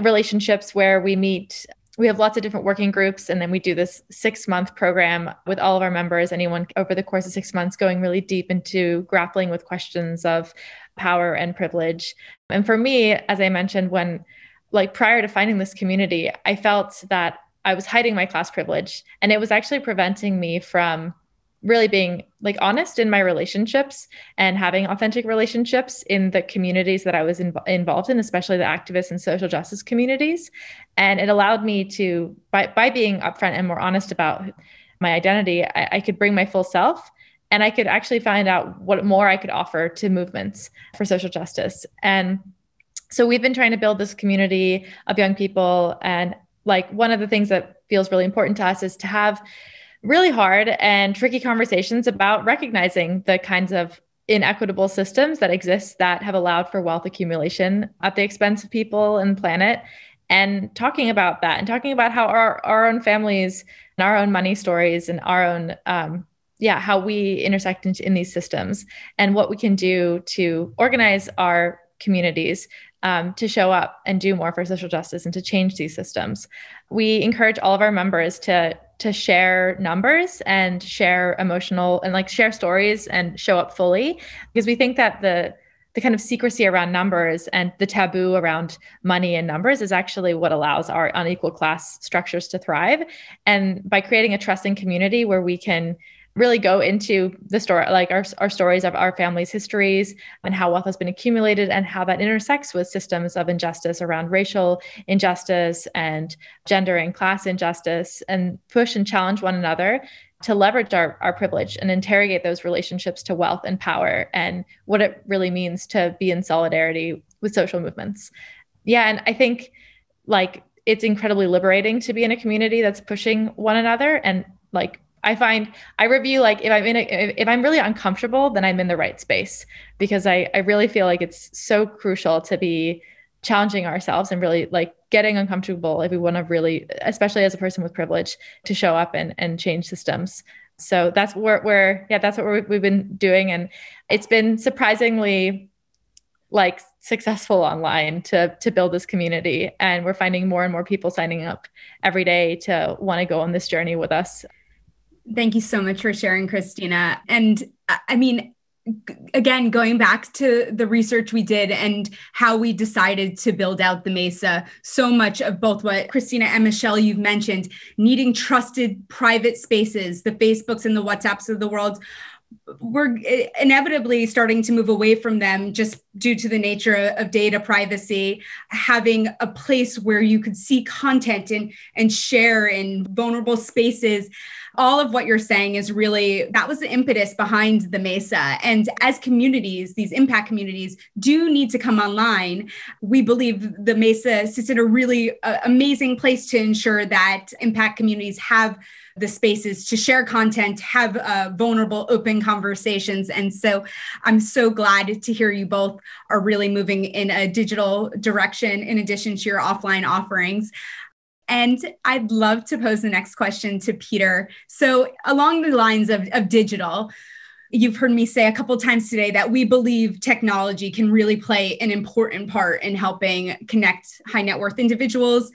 relationships where we meet we have lots of different working groups and then we do this six month program with all of our members anyone over the course of six months going really deep into grappling with questions of power and privilege and for me as i mentioned when like prior to finding this community i felt that i was hiding my class privilege and it was actually preventing me from really being like honest in my relationships and having authentic relationships in the communities that I was in, involved in, especially the activist and social justice communities. And it allowed me to, by, by being upfront and more honest about my identity, I, I could bring my full self and I could actually find out what more I could offer to movements for social justice. And so we've been trying to build this community of young people. And like one of the things that feels really important to us is to have really hard and tricky conversations about recognizing the kinds of inequitable systems that exist that have allowed for wealth accumulation at the expense of people and planet and talking about that and talking about how our, our own families and our own money stories and our own um, yeah how we intersect in, in these systems and what we can do to organize our communities um, to show up and do more for social justice and to change these systems. We encourage all of our members to to share numbers and share emotional and like share stories and show up fully because we think that the the kind of secrecy around numbers and the taboo around money and numbers is actually what allows our unequal class structures to thrive and by creating a trusting community where we can really go into the story, like our, our stories of our family's histories and how wealth has been accumulated and how that intersects with systems of injustice around racial injustice and gender and class injustice and push and challenge one another to leverage our, our privilege and interrogate those relationships to wealth and power and what it really means to be in solidarity with social movements. Yeah. And I think like it's incredibly liberating to be in a community that's pushing one another and like I find I review like if I'm in a, if I'm really uncomfortable, then I'm in the right space because I I really feel like it's so crucial to be challenging ourselves and really like getting uncomfortable if we want to really, especially as a person with privilege, to show up and and change systems. So that's where where yeah that's what we've been doing. And it's been surprisingly like successful online to to build this community. And we're finding more and more people signing up every day to want to go on this journey with us Thank you so much for sharing, Christina. And uh, I mean, again, going back to the research we did and how we decided to build out the Mesa, so much of both what Christina and Michelle you've mentioned, needing trusted private spaces, the Facebooks and the WhatsApps of the world, we're uh, inevitably starting to move away from them just due to the nature of data privacy having a place where you could see content and and share in vulnerable spaces all of what you're saying is really that was the impetus behind the Mesa. And as communities, these impact communities do need to come online. We believe the Mesa sits in a really uh, amazing place to ensure that impact communities have the spaces to share content, have uh, vulnerable, open conversations. And so I'm so glad to hear you both are really moving in a digital direction in addition to your offline offerings. And I'd love to pose the next question to Peter. So, along the lines of, of digital, you've heard me say a couple times today that we believe technology can really play an important part in helping connect high net worth individuals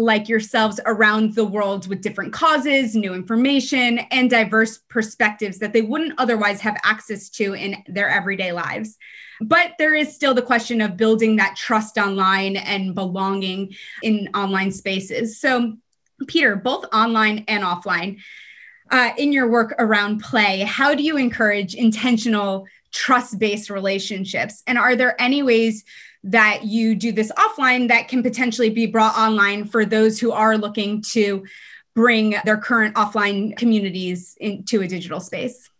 like yourselves around the world with different causes, new information, and diverse perspectives that they wouldn't otherwise have access to in their everyday lives. But there is still the question of building that trust online and belonging in online spaces. So, Peter, both online and offline, uh, in your work around play, how do you encourage intentional trust based relationships? And are there any ways that you do this offline that can potentially be brought online for those who are looking to bring their current offline communities into a digital space?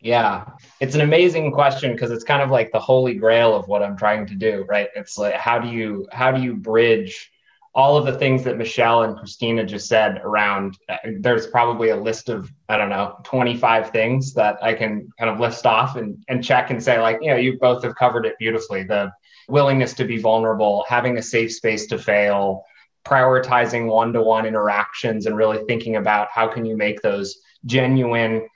Yeah, it's an amazing question because it's kind of like the holy grail of what I'm trying to do, right? It's like how do you how do you bridge all of the things that Michelle and Christina just said around uh, there's probably a list of I don't know 25 things that I can kind of list off and and check and say like, you know, you both have covered it beautifully. The willingness to be vulnerable, having a safe space to fail, prioritizing one-to-one interactions and really thinking about how can you make those genuine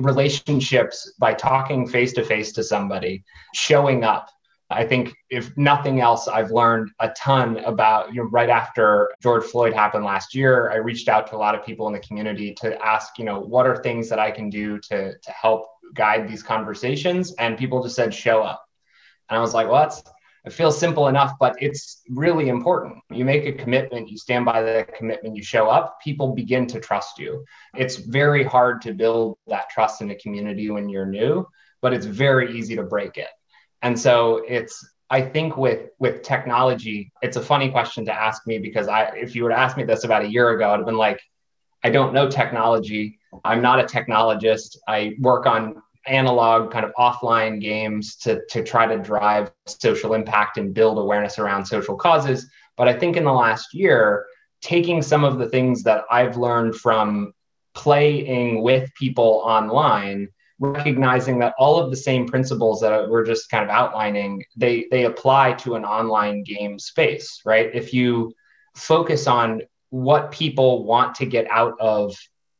relationships by talking face to face to somebody, showing up. I think if nothing else, I've learned a ton about, you know, right after George Floyd happened last year, I reached out to a lot of people in the community to ask, you know, what are things that I can do to, to help guide these conversations? And people just said, show up. And I was like, well, that's, it feels simple enough, but it's really important. You make a commitment, you stand by the commitment, you show up, people begin to trust you. It's very hard to build that trust in a community when you're new, but it's very easy to break it. And so it's I think with with technology, it's a funny question to ask me because I if you to ask me this about a year ago, I'd have been like, I don't know technology. I'm not a technologist. I work on analog kind of offline games to, to try to drive social impact and build awareness around social causes. But I think in the last year, taking some of the things that I've learned from playing with people online, recognizing that all of the same principles that we're just kind of outlining, they, they apply to an online game space, right? If you focus on what people want to get out of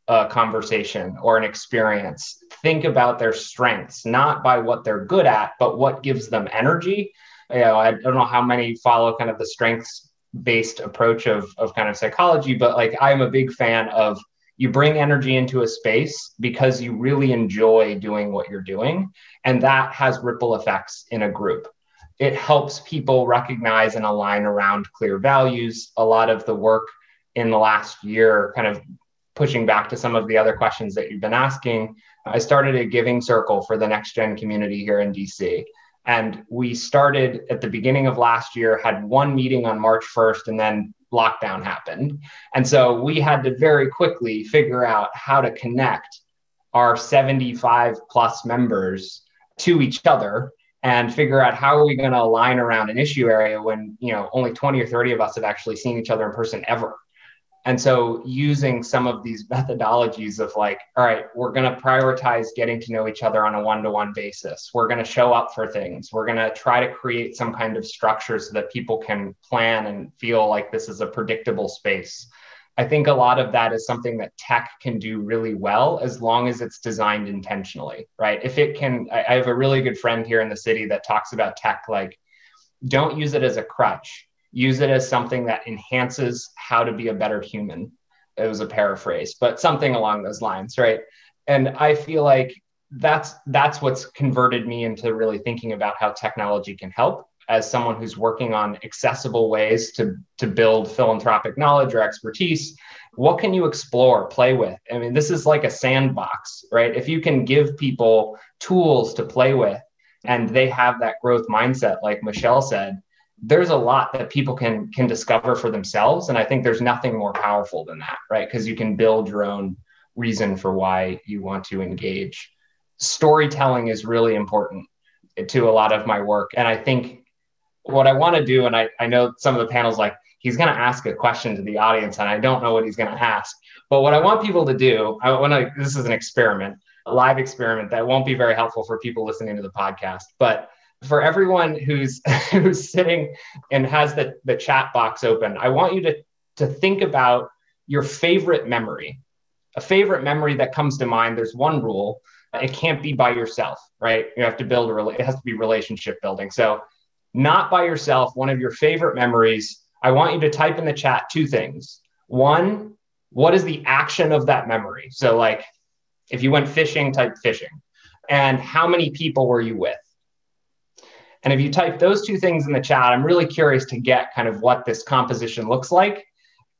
a conversation or an experience. Think about their strengths not by what they're good at but what gives them energy. You know i don't know how many follow kind of the strengths based approach of, of kind of psychology but like i'm a big fan of you bring energy into a space because you really enjoy doing what you're doing and that has ripple effects in a group. It helps people recognize and align around clear values. A lot of the work in the last year kind of pushing back to some of the other questions that you've been asking, I started a giving circle for the next gen community here in DC. And we started at the beginning of last year, had one meeting on March 1st, and then lockdown happened. And so we had to very quickly figure out how to connect our 75 plus members to each other and figure out how are we going to align around an issue area when you know only 20 or 30 of us have actually seen each other in person ever and so using some of these methodologies of like, all right, we're going to prioritize getting to know each other on a one-to-one basis. We're going to show up for things. We're going to try to create some kind of structure so that people can plan and feel like this is a predictable space. I think a lot of that is something that tech can do really well as long as it's designed intentionally, right? If it can, I have a really good friend here in the city that talks about tech like, don't use it as a crutch use it as something that enhances how to be a better human. It was a paraphrase, but something along those lines, right? And I feel like that's that's what's converted me into really thinking about how technology can help as someone who's working on accessible ways to to build philanthropic knowledge or expertise what can you explore play with i mean this is like a sandbox right if you can give people tools to play with and they have that growth mindset like michelle said there's a lot that people can can discover for themselves and i think there's nothing more powerful than that right because you can build your own reason for why you want to engage storytelling is really important to a lot of my work and i think what I want to do, and I, I know some of the panels like he's going to ask a question to the audience, and I don't know what he's going to ask. But what I want people to do, I want to. This is an experiment, a live experiment that won't be very helpful for people listening to the podcast, but for everyone who's who's sitting and has the the chat box open, I want you to to think about your favorite memory, a favorite memory that comes to mind. There's one rule: it can't be by yourself, right? You have to build a. It has to be relationship building. So not by yourself, one of your favorite memories, I want you to type in the chat two things. One, what is the action of that memory? So, like if you went fishing, type fishing. And how many people were you with? And if you type those two things in the chat, I'm really curious to get kind of what this composition looks like.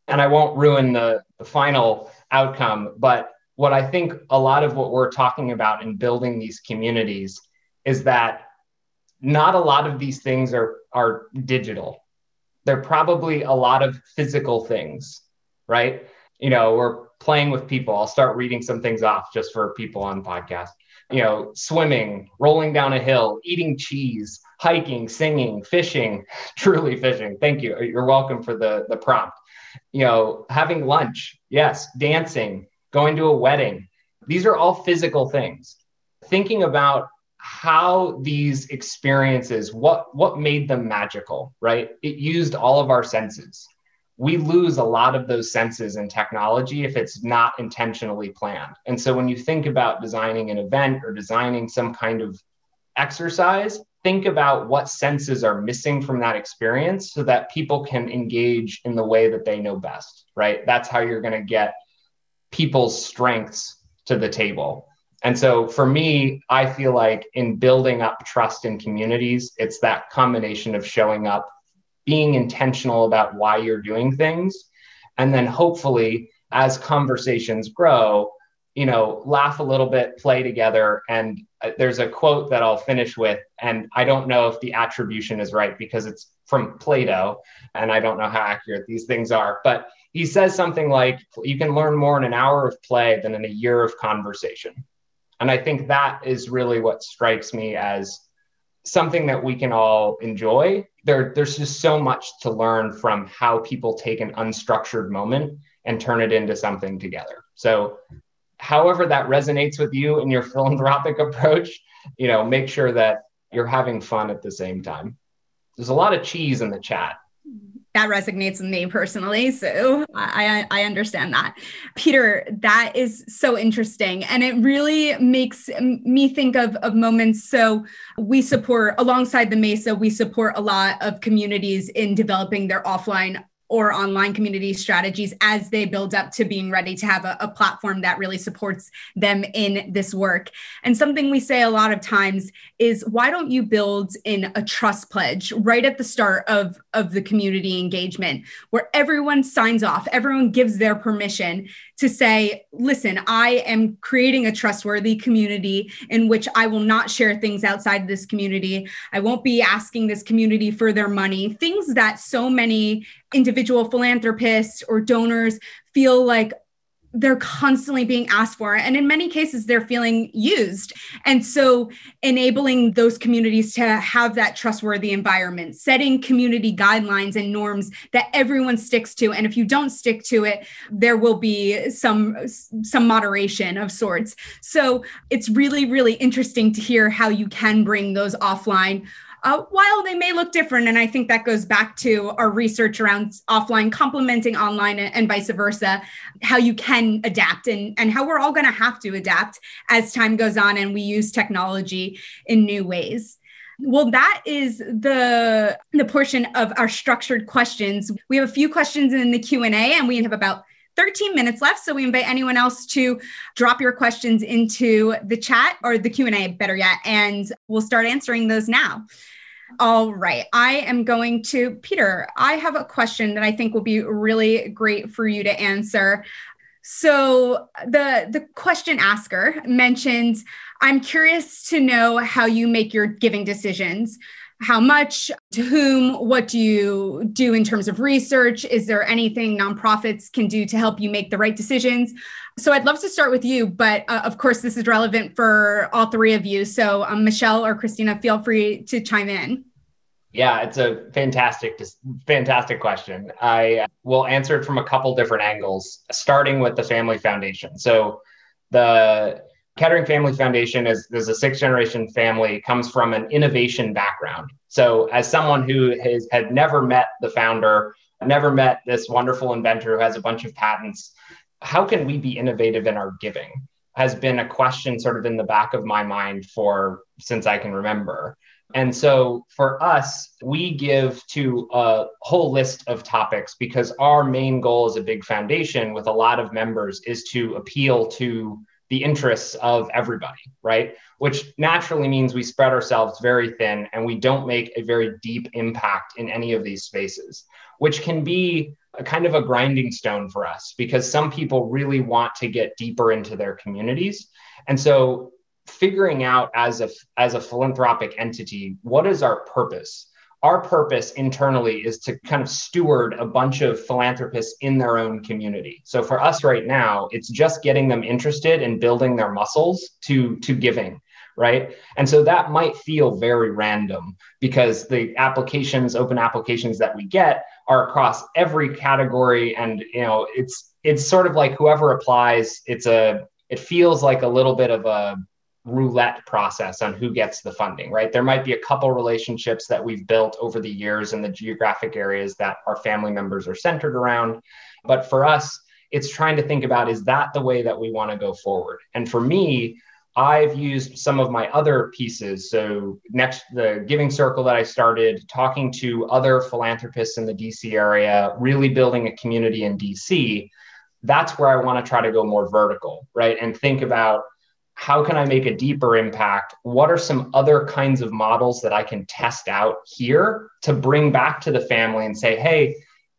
And I won't ruin the, the final outcome, but what I think a lot of what we're talking about in building these communities is that not a lot of these things are are digital. They're probably a lot of physical things, right? You know, we're playing with people. I'll start reading some things off just for people on podcast. You know, swimming, rolling down a hill, eating cheese, hiking, singing, fishing, truly fishing. Thank you. You're welcome for the the prompt. You know, having lunch, yes, dancing, going to a wedding. These are all physical things. Thinking about how these experiences what what made them magical right it used all of our senses we lose a lot of those senses in technology if it's not intentionally planned and so when you think about designing an event or designing some kind of exercise think about what senses are missing from that experience so that people can engage in the way that they know best right that's how you're going to get people's strengths to the table and so for me, I feel like in building up trust in communities, it's that combination of showing up, being intentional about why you're doing things, and then hopefully as conversations grow, you know, laugh a little bit, play together. And Uh, there's a quote that I'll finish with, and I don't know if the attribution is right because it's from Plato, and I don't know how accurate these things are, but he says something like, you can learn more in an hour of play than in a year of conversation. And I think that is really what strikes me as something that we can all enjoy. There, there's just so much to learn from how people take an unstructured moment and turn it into something together. So, however that resonates with you in your philanthropic approach, you know, make sure that you're having fun at the same time. There's a lot of cheese in the chat that resonates with me personally. So I, I understand that. Peter, that is so interesting. And it really makes me think of, of moments. So we support, alongside the Mesa, we support a lot of communities in developing their offline or online community strategies as they build up to being ready to have a, a, platform that really supports them in this work. And something we say a lot of times is why don't you build in a trust pledge right at the start of, of the community engagement where everyone signs off, everyone gives their permission to say, listen, I am creating a trustworthy community in which I will not share things outside this community. I won't be asking this community for their money, things that so many individual philanthropists or donors feel like they're constantly being asked for and in many cases they're feeling used. And so enabling those communities to have that trustworthy environment setting community guidelines and norms that everyone sticks to. And if you don't stick to it there will be some some moderation of sorts. So it's really really interesting to hear how you can bring those offline uh, while they may look different. And I think that goes back to our research around offline complementing online and, vice versa, how you can adapt and, and how we're all going to have to adapt as time goes on and we use technology in new ways. Well, that is the the portion of our structured questions. We have a few questions in the Q&A and we have about 13 minutes left. So we invite anyone else to drop your questions into the chat or the Q&A, better yet, and we'll start answering those now. All right. I am going to, Peter, I have a question that I think will be really great for you to answer. So the the question asker mentioned, I'm curious to know how you make your giving decisions. How much, to whom, what do you do in terms of research? Is there anything nonprofits can do to help you make the right decisions? So I'd love to start with you, but uh, of course, this is relevant for all three of you. So, um, Michelle or Christina, feel free to chime in. Yeah, it's a fantastic, fantastic question. I will answer it from a couple different angles, starting with the Family Foundation. So, the Kettering Family Foundation is, is a six generation family, comes from an innovation background. So, as someone who has had never met the founder, never met this wonderful inventor who has a bunch of patents, how can we be innovative in our giving? Has been a question sort of in the back of my mind for since I can remember. And so for us, we give to a whole list of topics because our main goal as a big foundation with a lot of members is to appeal to the interests of everybody, right? Which naturally means we spread ourselves very thin and we don't make a very deep impact in any of these spaces, which can be a kind of a grinding stone for us because some people really want to get deeper into their communities. And so figuring out as a as a philanthropic entity what is our purpose our purpose internally is to kind of steward a bunch of philanthropists in their own community. So for us right now it's just getting them interested in building their muscles to to giving right? And so that might feel very random because the applications open applications that we get are across every category and you know it's it's sort of like whoever applies it's a it feels like a little bit of a roulette process on who gets the funding, right? There might be a couple relationships that we've built over the years in the geographic areas that our family members are centered around. But for us, it's trying to think about is that the way that we want to go forward? And for me, I've used some of my other pieces. So, next, the Giving Circle that I started, talking to other philanthropists in the DC area, really building a community in DC. That's where I want to try to go more vertical, right? And think about how can I make a deeper impact? What are some other kinds of models that I can test out here to bring back to the family and say, hey,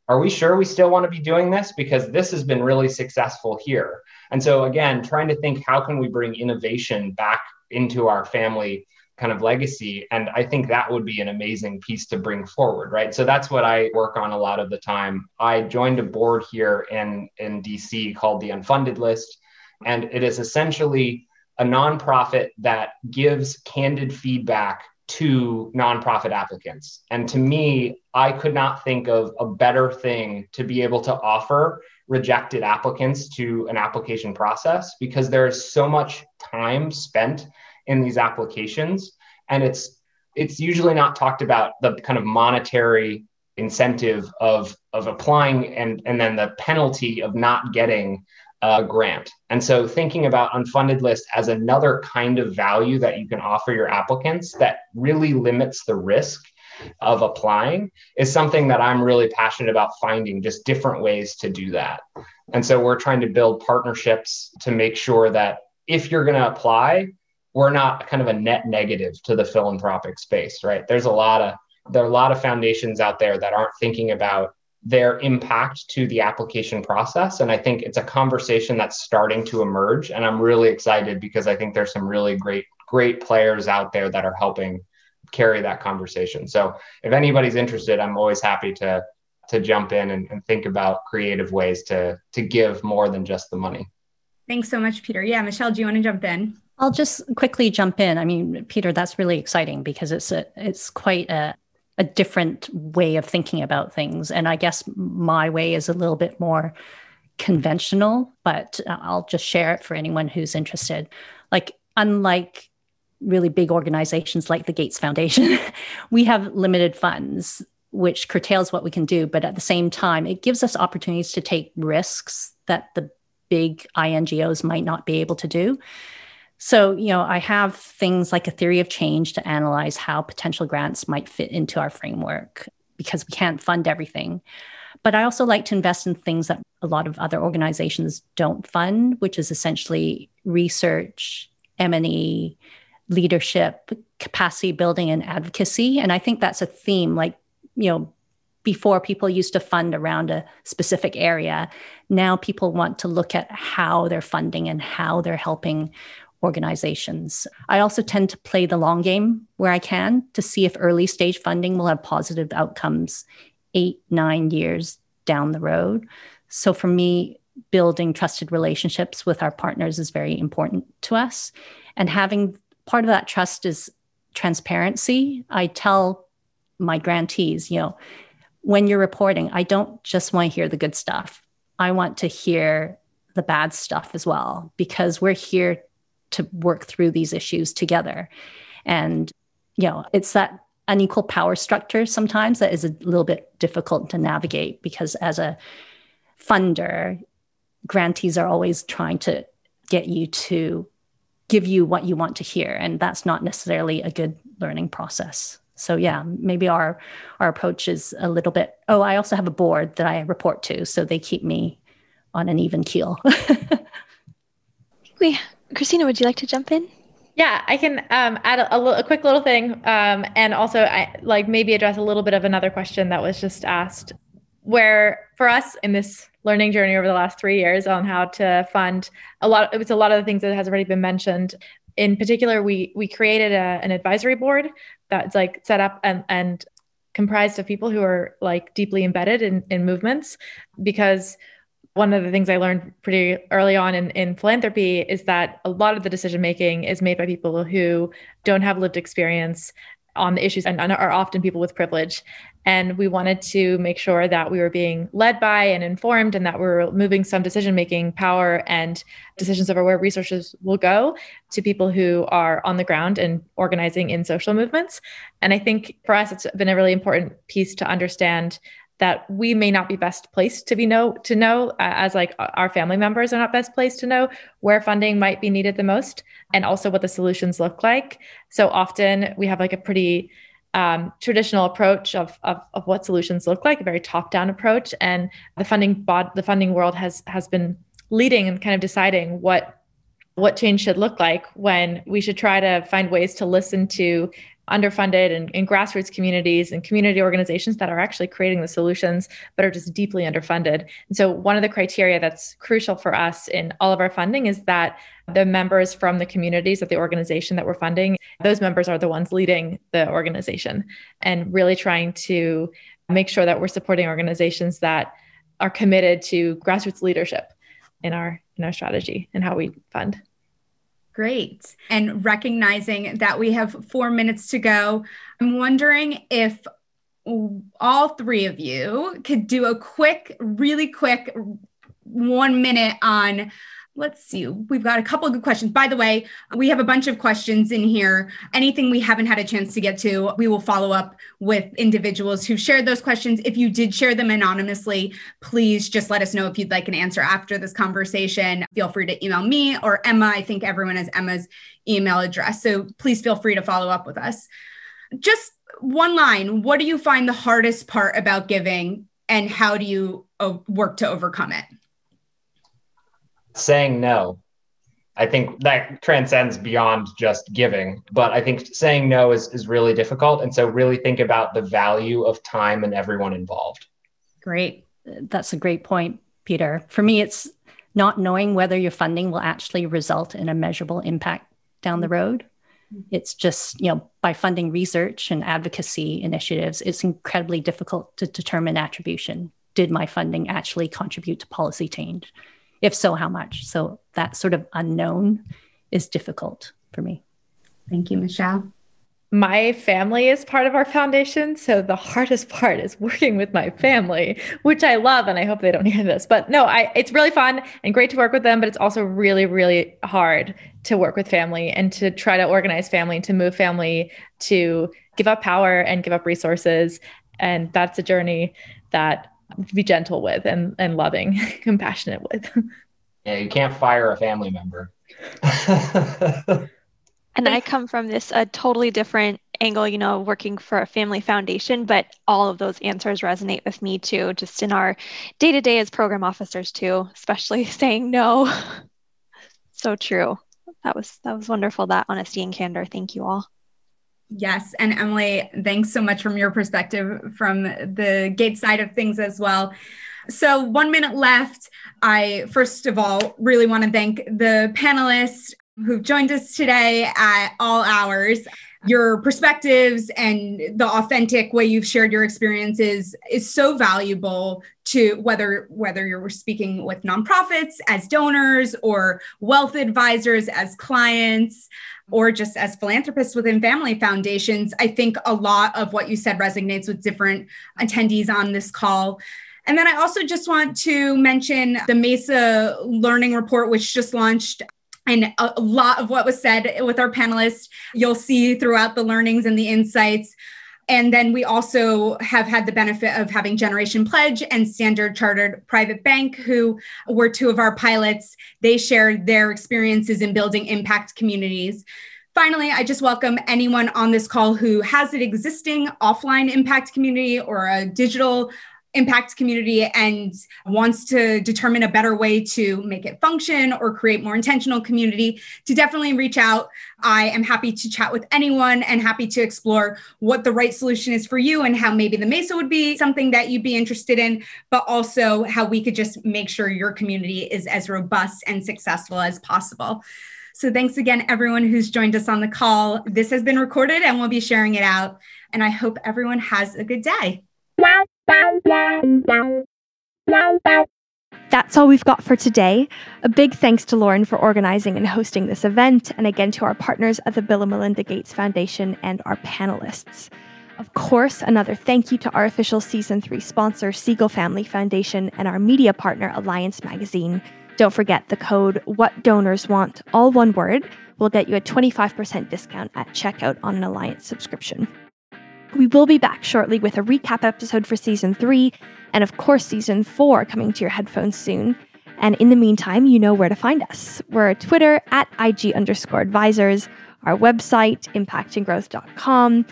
are we sure we still want to be doing this? Because this has been really successful here. And so, again, trying to think how can we bring innovation back into our family kind of legacy. And I think that would be an amazing piece to bring forward, right? So that's what I work on a lot of the time. I joined a board here in, in DC called the Unfunded List. And it is essentially a nonprofit that gives candid feedback to nonprofit applicants. And to me, I could not think of a better thing to be able to offer rejected applicants to an application process because there's so much time spent in these applications and it's it's usually not talked about the kind of monetary incentive of of applying and and then the penalty of not getting uh, grant. And so thinking about unfunded list as another kind of value that you can offer your applicants that really limits the risk of applying is something that I'm really passionate about finding just different ways to do that. And so we're trying to build partnerships to make sure that if you're going to apply, we're not kind of a net negative to the philanthropic space, right? There's a lot of there are a lot of foundations out there that aren't thinking about their impact to the application process. And I think it's a conversation that's starting to emerge. And I'm really excited because I think there's some really great, great players out there that are helping carry that conversation. So if anybody's interested, I'm always happy to to jump in and, and think about creative ways to to give more than just the money. Thanks so much, Peter. Yeah, Michelle, do you want to jump in? I'll just quickly jump in. I mean, Peter, that's really exciting because it's a, it's quite a a different way of thinking about things. And I guess my way is a little bit more conventional, but uh, I'll just share it for anyone who's interested. Like, unlike really big organizations like the Gates Foundation, we have limited funds, which curtails what we can do. But at the same time, it gives us opportunities to take risks that the big INGOs might not be able to do. So, you know, I have things like a theory of change to analyze how potential grants might fit into our framework because we can't fund everything. But I also like to invest in things that a lot of other organizations don't fund, which is essentially research, M&E, leadership, capacity building and advocacy. And I think that's a theme like, you know, before people used to fund around a specific area. Now people want to look at how they're funding and how they're helping organizations. I also tend to play the long game where I can to see if early stage funding will have positive outcomes eight, nine years down the road. So for me, building trusted relationships with our partners is very important to us. And having part of that trust is transparency. I tell my grantees, you know, when you're reporting, I don't just want to hear the good stuff. I want to hear the bad stuff as well, because we're here to work through these issues together. And, you know, it's that unequal power structure sometimes that is a little bit difficult to navigate because as a funder, grantees are always trying to get you to give you what you want to hear. And that's not necessarily a good learning process. So yeah, maybe our our approach is a little bit. Oh, I also have a board that I report to, so they keep me on an even keel. we, Christina, would you like to jump in? Yeah, I can um, add a, a, a, quick little thing, um, and also I, like maybe address a little bit of another question that was just asked. Where for us in this learning journey over the last three years on how to fund a lot, it was a lot of the things that has already been mentioned. In particular, we we created a, an advisory board that's like set up and and comprised of people who are like deeply embedded in in movements because one of the things I learned pretty early on in, in philanthropy is that a lot of the decision making is made by people who don't have lived experience on the issues and are often people with privilege. And we wanted to make sure that we were being led by and informed and that we we're moving some decision making power and decisions over where resources will go to people who are on the ground and organizing in social movements. And I think for us, it's been a really important piece to understand that we may not be best placed to be know to know uh, as like our family members are not best placed to know where funding might be needed the most and also what the solutions look like. So often we have like a pretty um, traditional approach of, of, of what solutions look like a very top down approach. And the funding bod- the funding world has has been leading and kind of deciding what what change should look like when we should try to find ways to listen to underfunded and, and grassroots communities and community organizations that are actually creating the solutions, but are just deeply underfunded. And so, one of the criteria that's crucial for us in all of our funding is that the members from the communities of the organization that we're funding, those members are the ones leading the organization and really trying to make sure that we're supporting organizations that are committed to grassroots leadership in our in our strategy and how we fund. Great. And recognizing that we have four minutes to go, I'm wondering if all three of you could do a quick, really quick one minute on let's see. We've got a couple of good questions. By the way, we have a bunch of questions in here. Anything we haven't had a chance to get to, we will follow up with individuals who shared those questions. If you did share them anonymously, please just let us know if you'd like an answer after this conversation. Feel free to email me or Emma. I think everyone has Emma's email address. So please feel free to follow up with us. Just one line. What do you find the hardest part about giving and how do you uh, work to overcome it? Saying no i think that transcends beyond just giving but i think saying no is, is really difficult. And so really think about the value of time and everyone involved. Great. That's a great point peter. For me it's not knowing whether your funding will actually result in a measurable impact down the road. It's just you know by funding research and advocacy initiatives it's incredibly difficult to determine attribution. Did my funding actually contribute to policy change if so, how much? So that sort of unknown is difficult for me. Thank you, Michelle. My family is part of our foundation. So the hardest part is working with my family, which I love. And I hope they don't hear this. But no, I, it's really fun and great to work with them. But it's also really, really hard to work with family and to try to organize family, to move family, to give up power and give up resources. And that's a journey that be gentle with and, and loving, compassionate with. Yeah, you can't fire a family member. and I come from this a totally different angle, you know, working for a family foundation, but all of those answers resonate with me too, just in our day to day as program officers too, especially saying no. so true. That was that was wonderful. That honesty and candor. Thank you all. Yes. And Emily, thanks so much from your perspective from the Gates side of things as well. So, one minute left. I, first of all, really want to thank the panelists who've joined us today at all hours. Your perspectives and the authentic way you've shared your experiences is so valuable to whether whether you're speaking with nonprofits as donors or wealth advisors as clients or just as philanthropists within family foundations. I think a lot of what you said resonates with different attendees on this call. And then I also just want to mention the MESA Learning Report, which just launched. And a lot of what was said with our panelists, you'll see throughout the learnings and the insights. And then we also have had the benefit of having Generation Pledge and Standard Chartered Private Bank, who were two of our pilots. They shared their experiences in building impact communities. Finally, I just welcome anyone on this call who has an existing offline impact community or a digital impact community and wants to determine a better way to make it function or create more intentional community to definitely reach out. I am happy to chat with anyone and happy to explore what the right solution is for you and how maybe the mesa would be something that you'd be interested in but also how we could just make sure your community is as robust and successful as possible. So thanks again everyone who's joined us on the call. This has been recorded and we'll be sharing it out. And i hope everyone has a good day that's all we've got for today. A big thanks to Lauren for organizing and hosting this event, and again to our partners at the Bill and Melinda Gates Foundation and our panelists. Of course, another thank you to our official season three sponsor, Siegel Family Foundation, and our media partner, Alliance Magazine. Don't forget the code What Donors Want, all one word, will get you a 25% discount at checkout on an Alliance subscription. We will be back shortly with a recap episode for season three, and of course, season four coming to your headphones soon. And in the meantime, you know where to find us. We're at Twitter at IG underscore advisors, our website, impactandgrowth.com.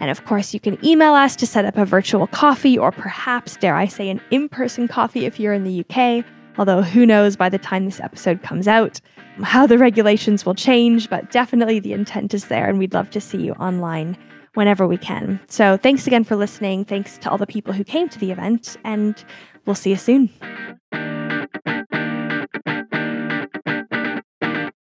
And of course, you can email us to set up a virtual coffee or perhaps, dare I say, an in person coffee if you're in the UK. Although, who knows by the time this episode comes out how the regulations will change, but definitely the intent is there, and we'd love to see you online whenever we can. So thanks again for listening. Thanks to all the people who came to the event, and we'll see you soon.